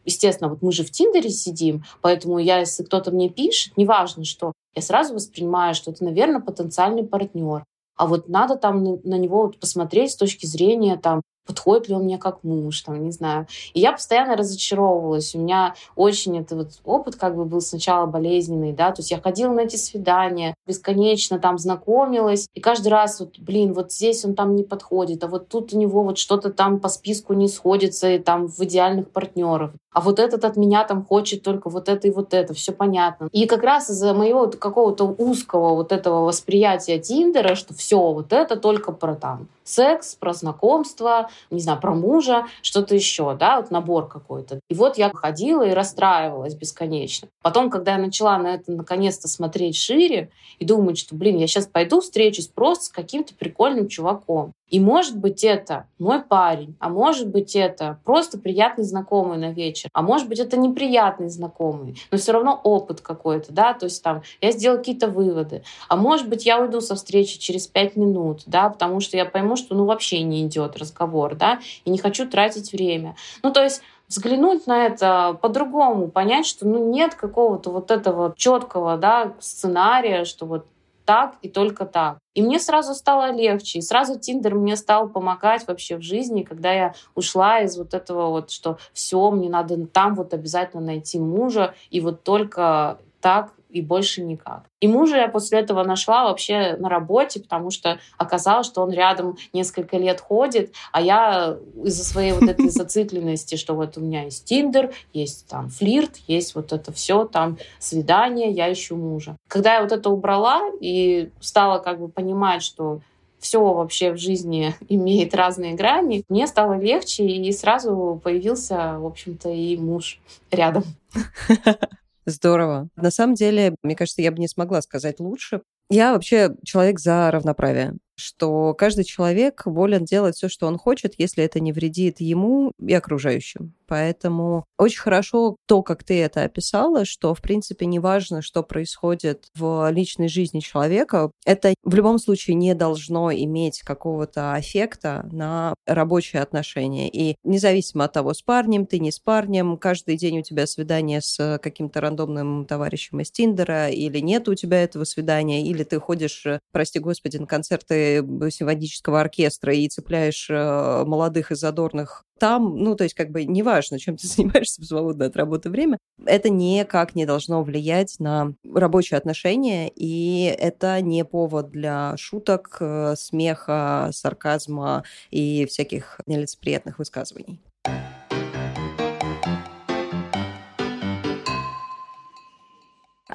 естественно, вот мы же в Тиндере сидим, поэтому я, если кто-то мне пишет, неважно что, я сразу воспринимаю, что это, наверное, потенциальный партнер. А вот надо там на, него вот посмотреть с точки зрения там подходит ли он мне как муж, там, не знаю. И я постоянно разочаровывалась. У меня очень это вот опыт как бы был сначала болезненный, да, то есть я ходила на эти свидания, бесконечно там знакомилась, и каждый раз вот, блин, вот здесь он там не подходит, а вот тут у него вот что-то там по списку не сходится, и там в идеальных партнеров. А вот этот от меня там хочет только вот это и вот это, все понятно. И как раз из-за моего какого-то узкого вот этого восприятия Тиндера, что все вот это только про там секс, про знакомство, не знаю, про мужа, что-то еще, да, вот набор какой-то. И вот я ходила и расстраивалась бесконечно. Потом, когда я начала на это наконец-то смотреть шире и думать, что, блин, я сейчас пойду встречусь просто с каким-то прикольным чуваком. И может быть это мой парень, а может быть это просто приятный знакомый на вечер, а может быть это неприятный знакомый, но все равно опыт какой-то, да, то есть там я сделал какие-то выводы, а может быть я уйду со встречи через пять минут, да, потому что я пойму, что ну вообще не идет разговор, да, и не хочу тратить время. Ну то есть взглянуть на это по-другому, понять, что ну, нет какого-то вот этого четкого да, сценария, что вот так и только так. И мне сразу стало легче, и сразу Тиндер мне стал помогать вообще в жизни, когда я ушла из вот этого вот, что все, мне надо там вот обязательно найти мужа, и вот только так и больше никак. И мужа я после этого нашла вообще на работе, потому что оказалось, что он рядом несколько лет ходит, а я из-за своей вот этой *laughs* зацикленности, что вот у меня есть Тиндер, есть там флирт, есть вот это все, там свидание, я ищу мужа. Когда я вот это убрала и стала как бы понимать, что все вообще в жизни *laughs* имеет разные грани, мне стало легче, и сразу появился, в общем-то, и муж рядом. *laughs* Здорово. На самом деле, мне кажется, я бы не смогла сказать лучше. Я вообще человек за равноправие что каждый человек волен делать все, что он хочет, если это не вредит ему и окружающим. Поэтому очень хорошо то, как ты это описала, что, в принципе, неважно, что происходит в личной жизни человека, это в любом случае не должно иметь какого-то эффекта на рабочие отношения. И независимо от того, с парнем ты, не с парнем, каждый день у тебя свидание с каким-то рандомным товарищем из Тиндера, или нет у тебя этого свидания, или ты ходишь, прости господи, на концерты симфонического оркестра и цепляешь э, молодых и задорных там, ну, то есть как бы неважно, чем ты *laughs* занимаешься в свободное от работы время, это никак не должно влиять на рабочие отношения, и это не повод для шуток, э, смеха, сарказма и всяких нелицеприятных высказываний.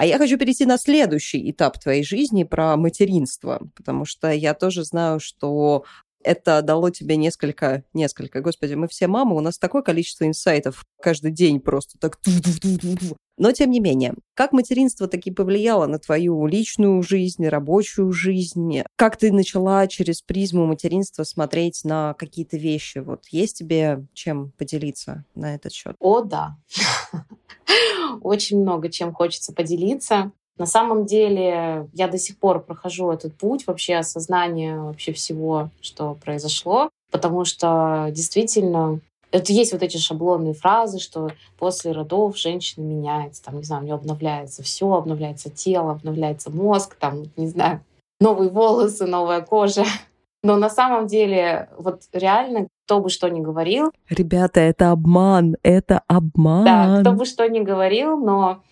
А я хочу перейти на следующий этап твоей жизни про материнство, потому что я тоже знаю, что это дало тебе несколько, несколько, господи, мы все мамы, у нас такое количество инсайтов каждый день просто так. Но тем не менее, как материнство таки повлияло на твою личную жизнь, рабочую жизнь? Как ты начала через призму материнства смотреть на какие-то вещи? Вот есть тебе чем поделиться на этот счет? О, да. *laughs* Очень много чем хочется поделиться. На самом деле я до сих пор прохожу этот путь вообще осознания вообще всего, что произошло, потому что действительно это есть вот эти шаблонные фразы, что после родов женщина меняется, там, не знаю, у нее обновляется все, обновляется тело, обновляется мозг, там, не знаю, новые волосы, новая кожа. Но на самом деле, вот реально, кто бы что ни говорил... Ребята, это обман, это обман. Да, кто бы что ни говорил, но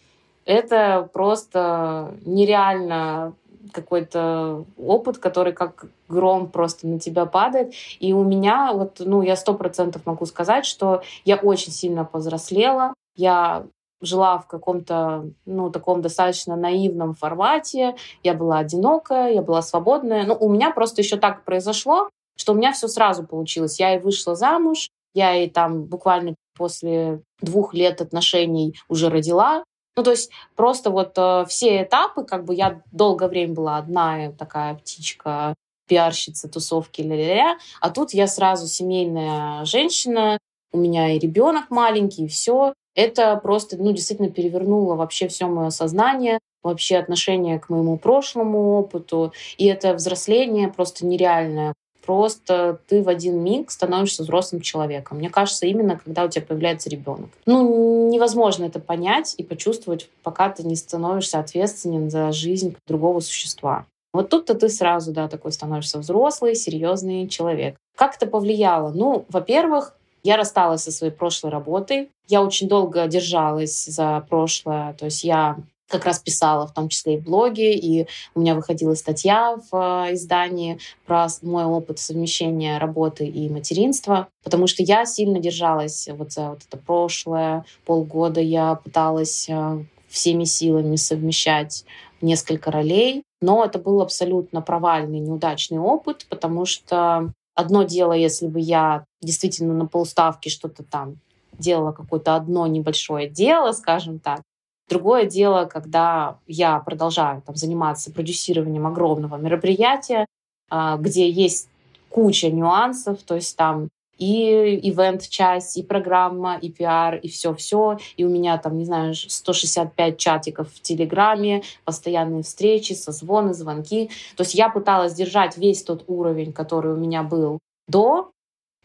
это просто нереально какой-то опыт, который как гром просто на тебя падает. И у меня вот, ну, я сто процентов могу сказать, что я очень сильно повзрослела. Я жила в каком-то, ну, таком достаточно наивном формате. Я была одинокая, я была свободная. Ну, у меня просто еще так произошло, что у меня все сразу получилось. Я и вышла замуж, я и там буквально после двух лет отношений уже родила. Ну, то есть просто вот э, все этапы, как бы я долгое время была одна такая птичка, пиарщица, тусовки, ля-ля-ля, а тут я сразу семейная женщина, у меня и ребенок маленький, и все. Это просто, ну, действительно перевернуло вообще все мое сознание, вообще отношение к моему прошлому опыту. И это взросление просто нереальное просто ты в один миг становишься взрослым человеком. Мне кажется, именно когда у тебя появляется ребенок. Ну, невозможно это понять и почувствовать, пока ты не становишься ответственен за жизнь другого существа. Вот тут-то ты сразу, да, такой становишься взрослый, серьезный человек. Как это повлияло? Ну, во-первых, я рассталась со своей прошлой работой. Я очень долго держалась за прошлое. То есть я как раз писала в том числе и блоги, и у меня выходила статья в э, издании про мой опыт совмещения работы и материнства, потому что я сильно держалась вот за вот это прошлое. Полгода я пыталась э, всеми силами совмещать несколько ролей, но это был абсолютно провальный, неудачный опыт, потому что одно дело, если бы я действительно на полставки что-то там делала какое-то одно небольшое дело, скажем так, Другое дело, когда я продолжаю там, заниматься продюсированием огромного мероприятия, а, где есть куча нюансов, то есть там и ивент-часть, и программа, и пиар, и все-все. И у меня там, не знаю, 165 чатиков в Телеграме, постоянные встречи, созвоны, звонки. То есть я пыталась держать весь тот уровень, который у меня был до,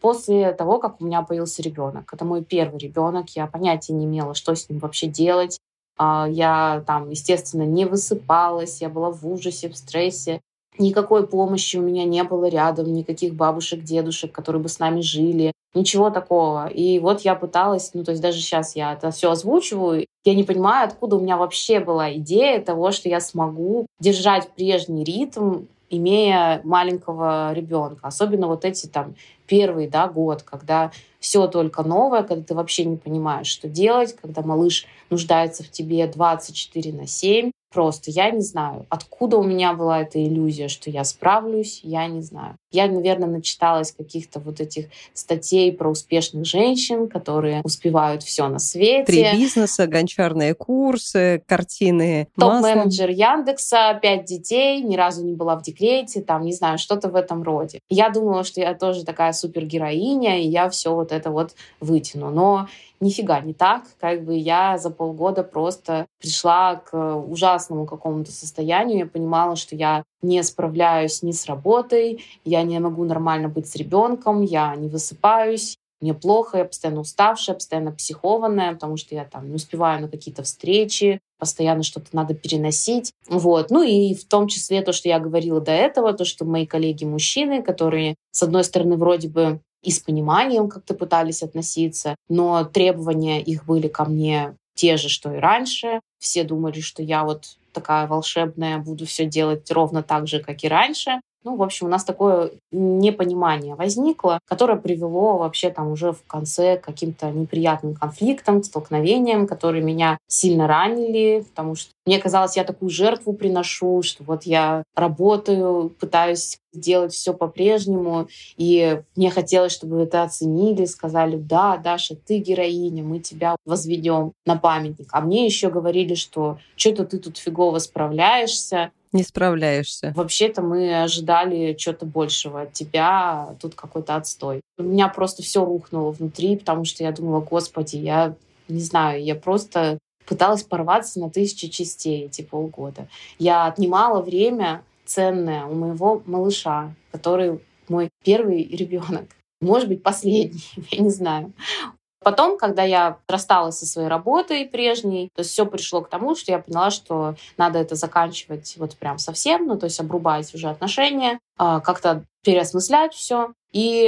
после того, как у меня появился ребенок. Это мой первый ребенок, я понятия не имела, что с ним вообще делать. А, я там, естественно, не высыпалась, я была в ужасе, в стрессе. Никакой помощи у меня не было рядом, никаких бабушек, дедушек, которые бы с нами жили. Ничего такого. И вот я пыталась, ну то есть даже сейчас я это все озвучиваю, я не понимаю, откуда у меня вообще была идея того, что я смогу держать прежний ритм, имея маленького ребенка. Особенно вот эти там первый да, год, когда все только новое, когда ты вообще не понимаешь, что делать, когда малыш нуждается в тебе 24 на 7. Просто я не знаю, откуда у меня была эта иллюзия, что я справлюсь, я не знаю. Я, наверное, начиталась каких-то вот этих статей про успешных женщин, которые успевают все на свете. Три бизнеса, гончарные курсы, картины. Топ-менеджер Яндекса, пять детей, ни разу не была в декрете, там, не знаю, что-то в этом роде. Я думала, что я тоже такая супергероиня, и я все вот это вот вытяну. Но нифига не так. Как бы я за полгода просто пришла к ужасному какому-то состоянию. Я понимала, что я не справляюсь ни с работой, я не могу нормально быть с ребенком, я не высыпаюсь, мне плохо, я постоянно уставшая, постоянно психованная, потому что я там не успеваю на какие-то встречи, постоянно что-то надо переносить. Вот. Ну и в том числе то, что я говорила до этого, то, что мои коллеги-мужчины, которые, с одной стороны, вроде бы и с пониманием как-то пытались относиться, но требования их были ко мне те же, что и раньше. Все думали, что я вот такая волшебная, буду все делать ровно так же, как и раньше. Ну, в общем, у нас такое непонимание возникло, которое привело вообще там уже в конце к каким-то неприятным конфликтам, столкновениям, которые меня сильно ранили, потому что мне казалось, я такую жертву приношу, что вот я работаю, пытаюсь сделать все по-прежнему, и мне хотелось, чтобы это оценили, сказали, да, Даша, ты героиня, мы тебя возведем на памятник. А мне еще говорили, что что-то ты тут фигово справляешься, не справляешься. Вообще-то мы ожидали чего-то большего от тебя, а тут какой-то отстой. У меня просто все рухнуло внутри, потому что я думала, господи, я не знаю, я просто пыталась порваться на тысячи частей эти полгода. Я отнимала время ценное у моего малыша, который мой первый ребенок. Может быть, последний, *laughs* я не знаю. Потом, когда я рассталась со своей работой прежней, то есть все пришло к тому, что я поняла, что надо это заканчивать вот прям совсем, ну то есть обрубать уже отношения, а, как-то переосмыслять все. И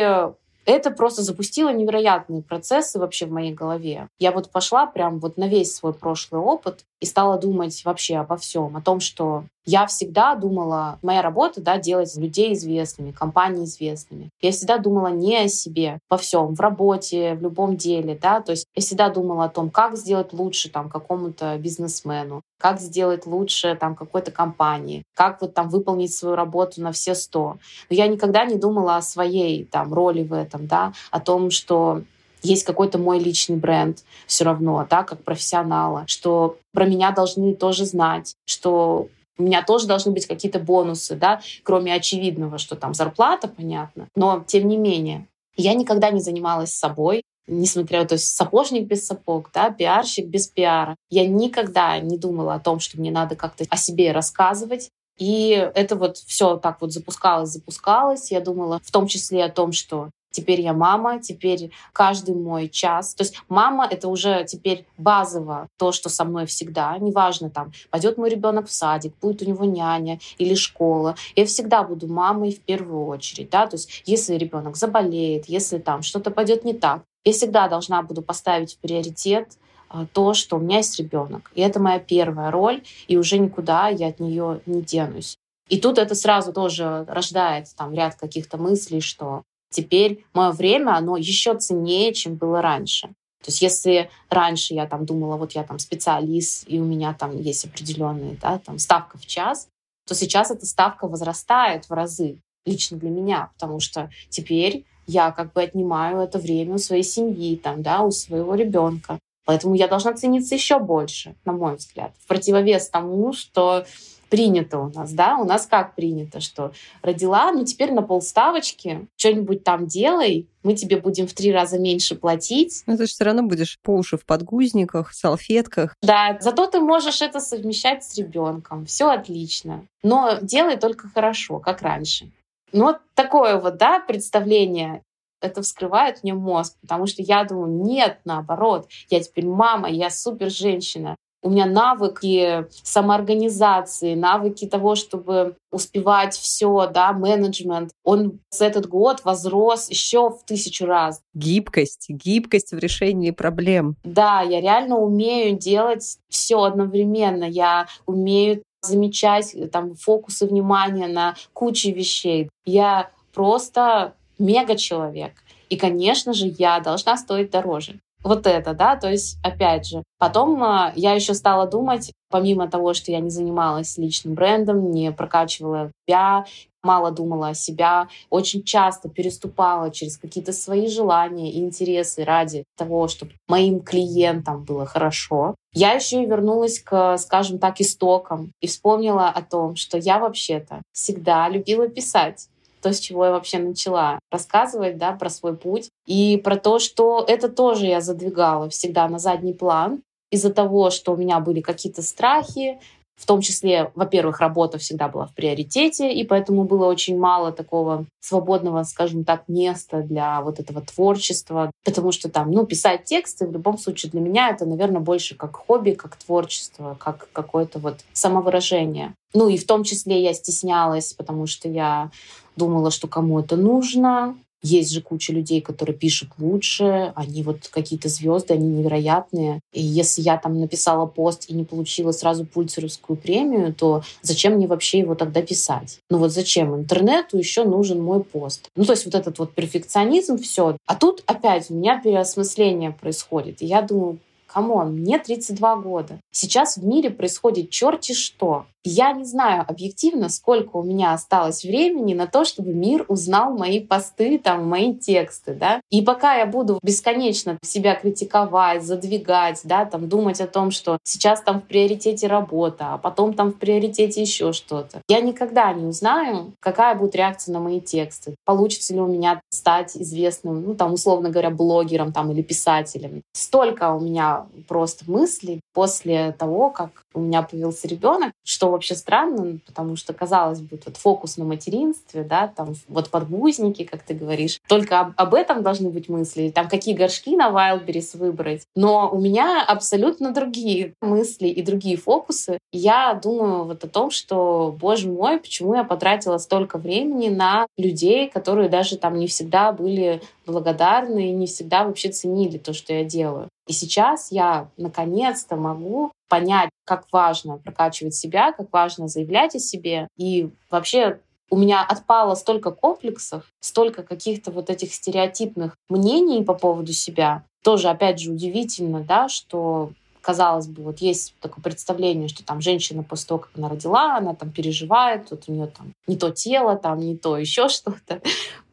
это просто запустило невероятные процессы вообще в моей голове. Я вот пошла прям вот на весь свой прошлый опыт и стала думать вообще обо всем, о том, что я всегда думала, моя работа, да, делать людей известными, компании известными. Я всегда думала не о себе во всем, в работе, в любом деле, да, то есть я всегда думала о том, как сделать лучше там какому-то бизнесмену, как сделать лучше там какой-то компании, как вот там выполнить свою работу на все сто. Но я никогда не думала о своей там роли в этом, да, о том, что есть какой-то мой личный бренд все равно, да, как профессионала, что про меня должны тоже знать, что у меня тоже должны быть какие-то бонусы, да, кроме очевидного, что там зарплата, понятно. Но тем не менее, я никогда не занималась собой, несмотря, то есть сапожник без сапог, да, пиарщик без пиара. Я никогда не думала о том, что мне надо как-то о себе рассказывать. И это вот все так вот запускалось, запускалось. Я думала в том числе о том, что теперь я мама, теперь каждый мой час. То есть мама — это уже теперь базово то, что со мной всегда. Неважно, там, пойдет мой ребенок в садик, будет у него няня или школа. Я всегда буду мамой в первую очередь. Да? То есть если ребенок заболеет, если там что-то пойдет не так, я всегда должна буду поставить в приоритет а, то, что у меня есть ребенок. И это моя первая роль, и уже никуда я от нее не денусь. И тут это сразу тоже рождает там ряд каких-то мыслей, что теперь мое время, оно еще ценнее, чем было раньше. То есть если раньше я там думала, вот я там специалист, и у меня там есть определенная да, там ставка в час, то сейчас эта ставка возрастает в разы лично для меня, потому что теперь я как бы отнимаю это время у своей семьи, там, да, у своего ребенка. Поэтому я должна цениться еще больше, на мой взгляд, в противовес тому, что принято у нас, да, у нас как принято, что родила, ну теперь на полставочки, что-нибудь там делай, мы тебе будем в три раза меньше платить. Но ты же все равно будешь по уши в подгузниках, салфетках. Да, зато ты можешь это совмещать с ребенком. Все отлично. Но делай только хорошо, как раньше. Ну, вот такое вот, да, представление это вскрывает мне мозг, потому что я думаю, нет, наоборот, я теперь мама, я супер женщина. У меня навыки самоорганизации, навыки того, чтобы успевать все, да, менеджмент, он с этот год возрос еще в тысячу раз. Гибкость, гибкость в решении проблем. Да, я реально умею делать все одновременно. Я умею замечать там фокусы внимания на куче вещей. Я просто мега-человек. И, конечно же, я должна стоить дороже. Вот это, да, то есть, опять же. Потом э, я еще стала думать, помимо того, что я не занималась личным брендом, не прокачивала себя, мало думала о себя, очень часто переступала через какие-то свои желания и интересы ради того, чтобы моим клиентам было хорошо. Я еще и вернулась к, скажем так, истокам и вспомнила о том, что я вообще-то всегда любила писать то, с чего я вообще начала рассказывать, да, про свой путь. И про то, что это тоже я задвигала всегда на задний план из-за того, что у меня были какие-то страхи, в том числе, во-первых, работа всегда была в приоритете, и поэтому было очень мало такого свободного, скажем так, места для вот этого творчества, потому что там, ну, писать тексты в любом случае для меня это, наверное, больше как хобби, как творчество, как какое-то вот самовыражение. Ну и в том числе я стеснялась, потому что я думала, что кому это нужно, есть же куча людей, которые пишут лучше, они вот какие-то звезды, они невероятные. И если я там написала пост и не получила сразу пулитцеровскую премию, то зачем мне вообще его тогда писать? Ну вот зачем? Интернету еще нужен мой пост. Ну то есть вот этот вот перфекционизм, все. А тут опять у меня переосмысление происходит. И я думаю, come on, мне 32 года. Сейчас в мире происходит черти что. Я не знаю объективно, сколько у меня осталось времени на то, чтобы мир узнал мои посты, там, мои тексты, да. И пока я буду бесконечно себя критиковать, задвигать, да, там, думать о том, что сейчас там в приоритете работа, а потом там в приоритете еще что-то, я никогда не узнаю, какая будет реакция на мои тексты. Получится ли у меня стать известным, ну, там, условно говоря, блогером там, или писателем. Столько у меня просто мыслей после того, как у меня появился ребенок, что вообще странно, потому что, казалось бы, вот фокус на материнстве, да, там вот подгузники, как ты говоришь, только об, об этом должны быть мысли, там какие горшки на Wildberries выбрать. Но у меня абсолютно другие мысли и другие фокусы. Я думаю вот о том, что, боже мой, почему я потратила столько времени на людей, которые даже там не всегда были благодарны и не всегда вообще ценили то, что я делаю. И сейчас я наконец-то могу понять, как важно прокачивать себя, как важно заявлять о себе. И вообще у меня отпало столько комплексов, столько каких-то вот этих стереотипных мнений по поводу себя. Тоже, опять же, удивительно, да, что казалось бы, вот есть такое представление, что там женщина после того, как она родила, она там переживает, тут у нее там не то тело, там не то еще *laughs* что-то.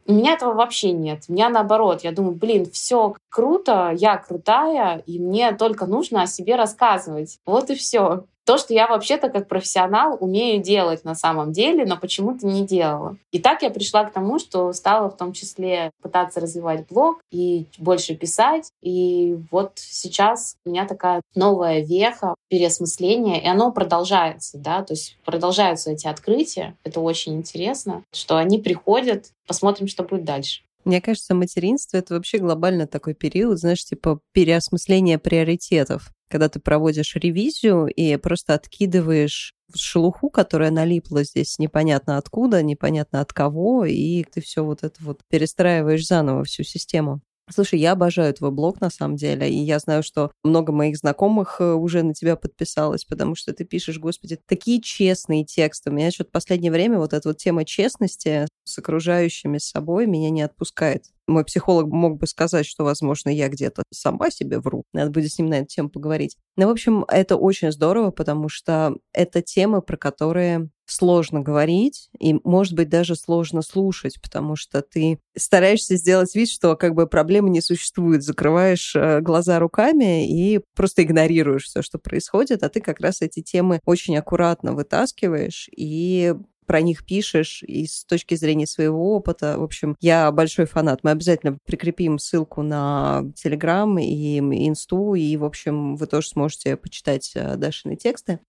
У меня этого вообще нет. У меня наоборот. Я думаю, блин, все круто, я крутая, и мне только нужно о себе рассказывать. Вот и все то, что я вообще-то как профессионал умею делать на самом деле, но почему-то не делала. И так я пришла к тому, что стала в том числе пытаться развивать блог и больше писать. И вот сейчас у меня такая новая веха переосмысления, и оно продолжается, да, то есть продолжаются эти открытия. Это очень интересно, что они приходят. Посмотрим, что будет дальше. Мне кажется, материнство — это вообще глобально такой период, знаешь, типа переосмысления приоритетов. Когда ты проводишь ревизию и просто откидываешь шелуху, которая налипла здесь непонятно откуда, непонятно от кого, и ты все вот это вот перестраиваешь заново всю систему. Слушай, я обожаю твой блог на самом деле, и я знаю, что много моих знакомых э, уже на тебя подписалось, потому что ты пишешь, господи, такие честные тексты. У меня что-то в последнее время вот эта вот тема честности с окружающими с собой меня не отпускает. Мой психолог мог бы сказать, что, возможно, я где-то сама себе вру. Надо будет с ним на эту тему поговорить. Но, ну, в общем, это очень здорово, потому что это темы, про которые сложно говорить, и, может быть, даже сложно слушать, потому что ты стараешься сделать вид, что как бы проблемы не существует, закрываешь э, глаза руками и просто игнорируешь все, что происходит, а ты как раз эти темы очень аккуратно вытаскиваешь и про них пишешь и с точки зрения своего опыта. В общем, я большой фанат. Мы обязательно прикрепим ссылку на Телеграм и Инсту, и, в общем, вы тоже сможете почитать э, Дашины тексты.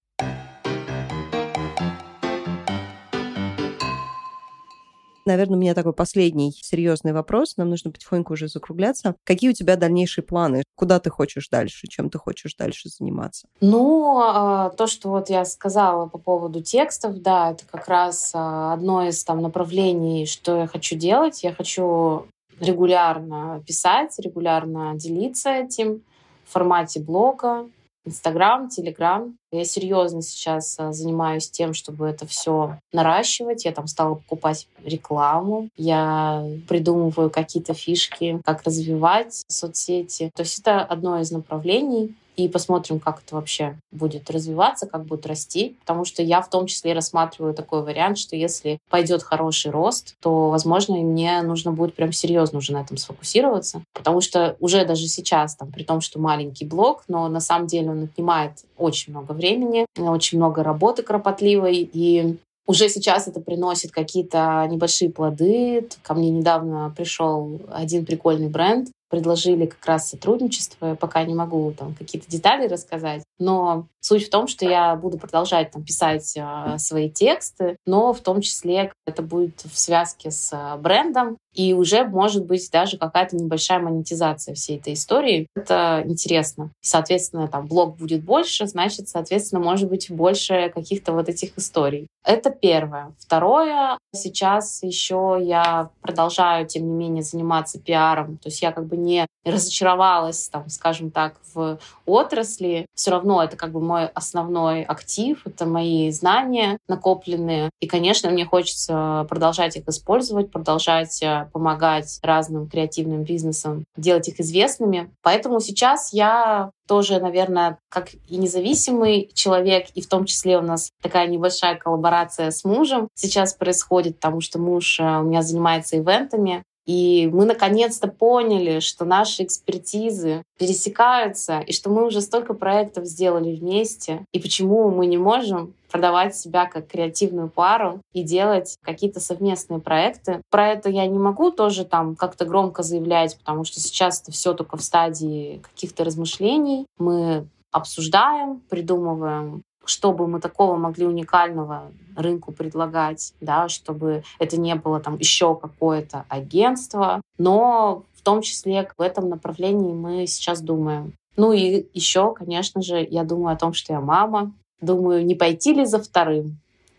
Наверное, у меня такой последний серьезный вопрос. Нам нужно потихоньку уже закругляться. Какие у тебя дальнейшие планы? Куда ты хочешь дальше? Чем ты хочешь дальше заниматься? Ну, а, то, что вот я сказала по поводу текстов, да, это как раз а, одно из там направлений, что я хочу делать. Я хочу регулярно писать, регулярно делиться этим в формате блога, Инстаграм, Телеграм. Я серьезно сейчас а, занимаюсь тем, чтобы это все наращивать. Я там стала покупать рекламу. Я придумываю какие-то фишки, как развивать соцсети. То есть это одно из направлений и посмотрим, как это вообще будет развиваться, как будет расти. Потому что я в том числе рассматриваю такой вариант, что если пойдет хороший рост, то, возможно, мне нужно будет прям серьезно уже на этом сфокусироваться. Потому что уже даже сейчас, там, при том, что маленький блог, но на самом деле он отнимает очень много времени, очень много работы кропотливой, и уже сейчас это приносит какие-то небольшие плоды. Ко мне недавно пришел один прикольный бренд, предложили как раз сотрудничество. Я пока не могу там какие-то детали рассказать. Но суть в том, что я буду продолжать там писать э, свои тексты, но в том числе это будет в связке с э, брендом. И уже может быть даже какая-то небольшая монетизация всей этой истории. Это интересно. Соответственно, там блог будет больше, значит, соответственно, может быть больше каких-то вот этих историй. Это первое. Второе, сейчас еще я продолжаю, тем не менее, заниматься пиаром. То есть я как бы не разочаровалась, там, скажем так, в отрасли. Все равно это как бы мой основной актив, это мои знания накопленные. И, конечно, мне хочется продолжать их использовать, продолжать э, помогать разным креативным бизнесам делать их известными. Поэтому сейчас я тоже, наверное, как и независимый человек, и в том числе у нас такая небольшая коллаборация с мужем сейчас происходит, потому что муж э, у меня занимается ивентами, и мы наконец-то поняли, что наши экспертизы пересекаются, и что мы уже столько проектов сделали вместе, и почему мы не можем продавать себя как креативную пару и делать какие-то совместные проекты. Про это я не могу тоже там как-то громко заявлять, потому что сейчас это все только в стадии каких-то размышлений. Мы обсуждаем, придумываем чтобы мы такого могли уникального рынку предлагать, да, чтобы это не было там еще какое-то агентство, но в том числе в этом направлении мы сейчас думаем. Ну и еще, конечно же, я думаю о том, что я мама. Думаю, не пойти ли за вторым?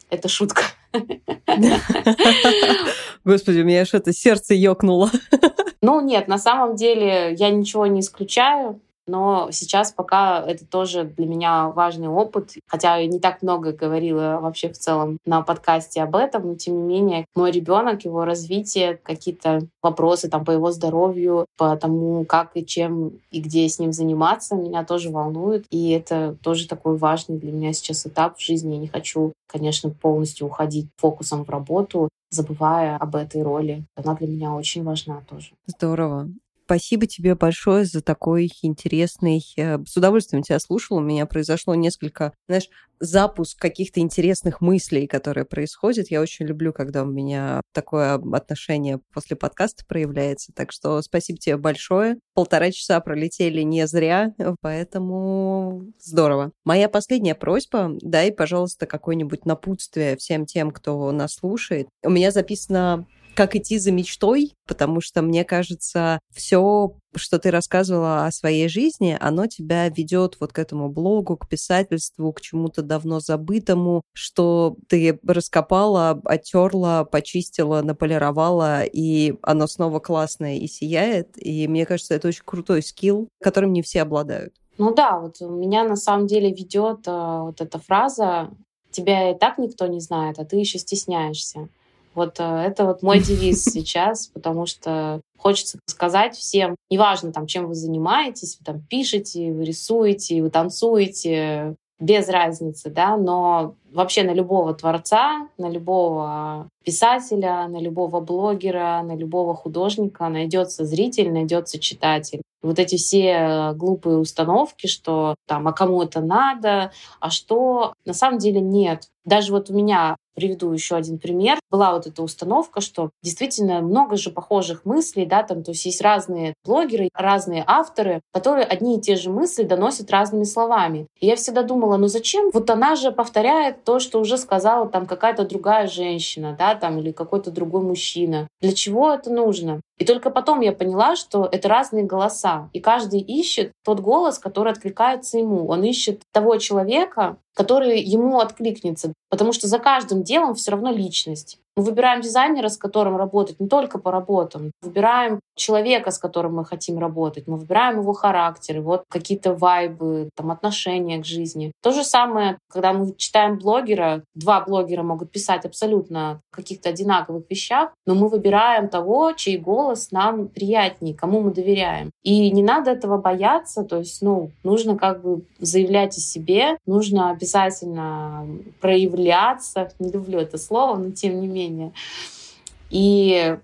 Это шутка. Господи, у меня что-то сердце ёкнуло. Ну нет, на самом деле я ничего не исключаю. Но сейчас пока это тоже для меня важный опыт. Хотя я не так много говорила вообще в целом на подкасте об этом, но тем не менее мой ребенок, его развитие, какие-то вопросы там по его здоровью, по тому, как и чем и где с ним заниматься, меня тоже волнует. И это тоже такой важный для меня сейчас этап в жизни. Я не хочу, конечно, полностью уходить фокусом в работу, забывая об этой роли. Она для меня очень важна тоже. Здорово. Спасибо тебе большое за такой интересный... Э, с удовольствием тебя слушала. У меня произошло несколько, знаешь, запуск каких-то интересных мыслей, которые происходят. Я очень люблю, когда у меня такое отношение после подкаста проявляется. Так что спасибо тебе большое. Полтора часа пролетели не зря, поэтому здорово. Моя последняя просьба, дай, пожалуйста, какое-нибудь напутствие всем тем, кто нас слушает. У меня записано как идти за мечтой, потому что, мне кажется, все, что ты рассказывала о своей жизни, оно тебя ведет вот к этому блогу, к писательству, к чему-то давно забытому, что ты раскопала, оттерла, почистила, наполировала, и оно снова классное и сияет. И мне кажется, это очень крутой скилл, которым не все обладают. Ну да, вот меня на самом деле ведет э, вот эта фраза «тебя и так никто не знает, а ты еще стесняешься». Вот э, это вот мой девиз *laughs* сейчас, потому что хочется сказать всем, неважно там, чем вы занимаетесь, вы там пишете, вы рисуете, вы танцуете, без разницы, да, но вообще на любого творца, на любого писателя, на любого блогера, на любого художника найдется зритель, найдется читатель. Вот эти все глупые установки, что там, а кому это надо, а что, на самом деле нет. Даже вот у меня Приведу еще один пример. Была вот эта установка, что действительно много же похожих мыслей, да, там, то есть есть разные блогеры, разные авторы, которые одни и те же мысли доносят разными словами. И я всегда думала, ну зачем? Вот она же повторяет то, что уже сказала там какая-то другая женщина, да, там, или какой-то другой мужчина. Для чего это нужно? И только потом я поняла, что это разные голоса. И каждый ищет тот голос, который откликается ему. Он ищет того человека, который ему откликнется. Потому что за каждым делом все равно личность. Мы выбираем дизайнера, с которым работать не только по работам. Выбираем человека, с которым мы хотим работать. Мы выбираем его характер, вот какие-то вайбы, там, отношения к жизни. То же самое, когда мы читаем блогера, два блогера могут писать абсолютно каких-то одинаковых вещах, но мы выбираем того, чей голос нам приятнее, кому мы доверяем. И не надо этого бояться, то есть, ну, нужно как бы заявлять о себе, нужно обязательно проявляться. Не люблю это слово, но тем не менее менее. И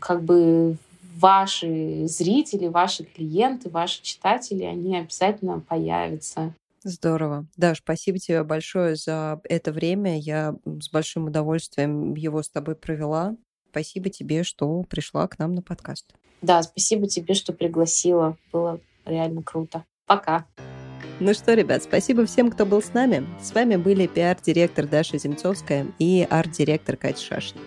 как бы ваши зрители, ваши клиенты, ваши читатели, они обязательно появятся. Здорово. Даш, спасибо тебе большое за это время. Я с большим удовольствием его с тобой провела. Спасибо тебе, что пришла к нам на подкаст. Да, спасибо тебе, что пригласила. Было реально круто. Пока. Ну что, ребят, спасибо всем, кто был с нами. С вами были пиар-директор Даша Земцовская и арт-директор Катя Шашина.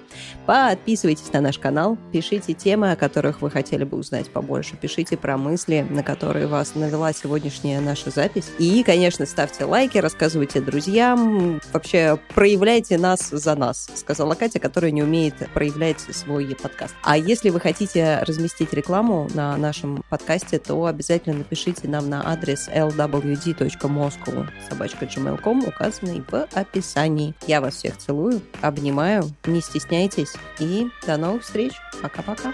Подписывайтесь на наш канал, пишите темы, о которых вы хотели бы узнать побольше, пишите про мысли, на которые вас навела сегодняшняя наша запись. И, конечно, ставьте лайки, рассказывайте друзьям, вообще проявляйте нас за нас, сказала Катя, которая не умеет проявлять свой подкаст. А если вы хотите разместить рекламу на нашем подкасте, то обязательно напишите нам на адрес lw d.moscow собачка gmail.com, указанный в описании. Я вас всех целую, обнимаю, не стесняйтесь и до новых встреч. Пока-пока.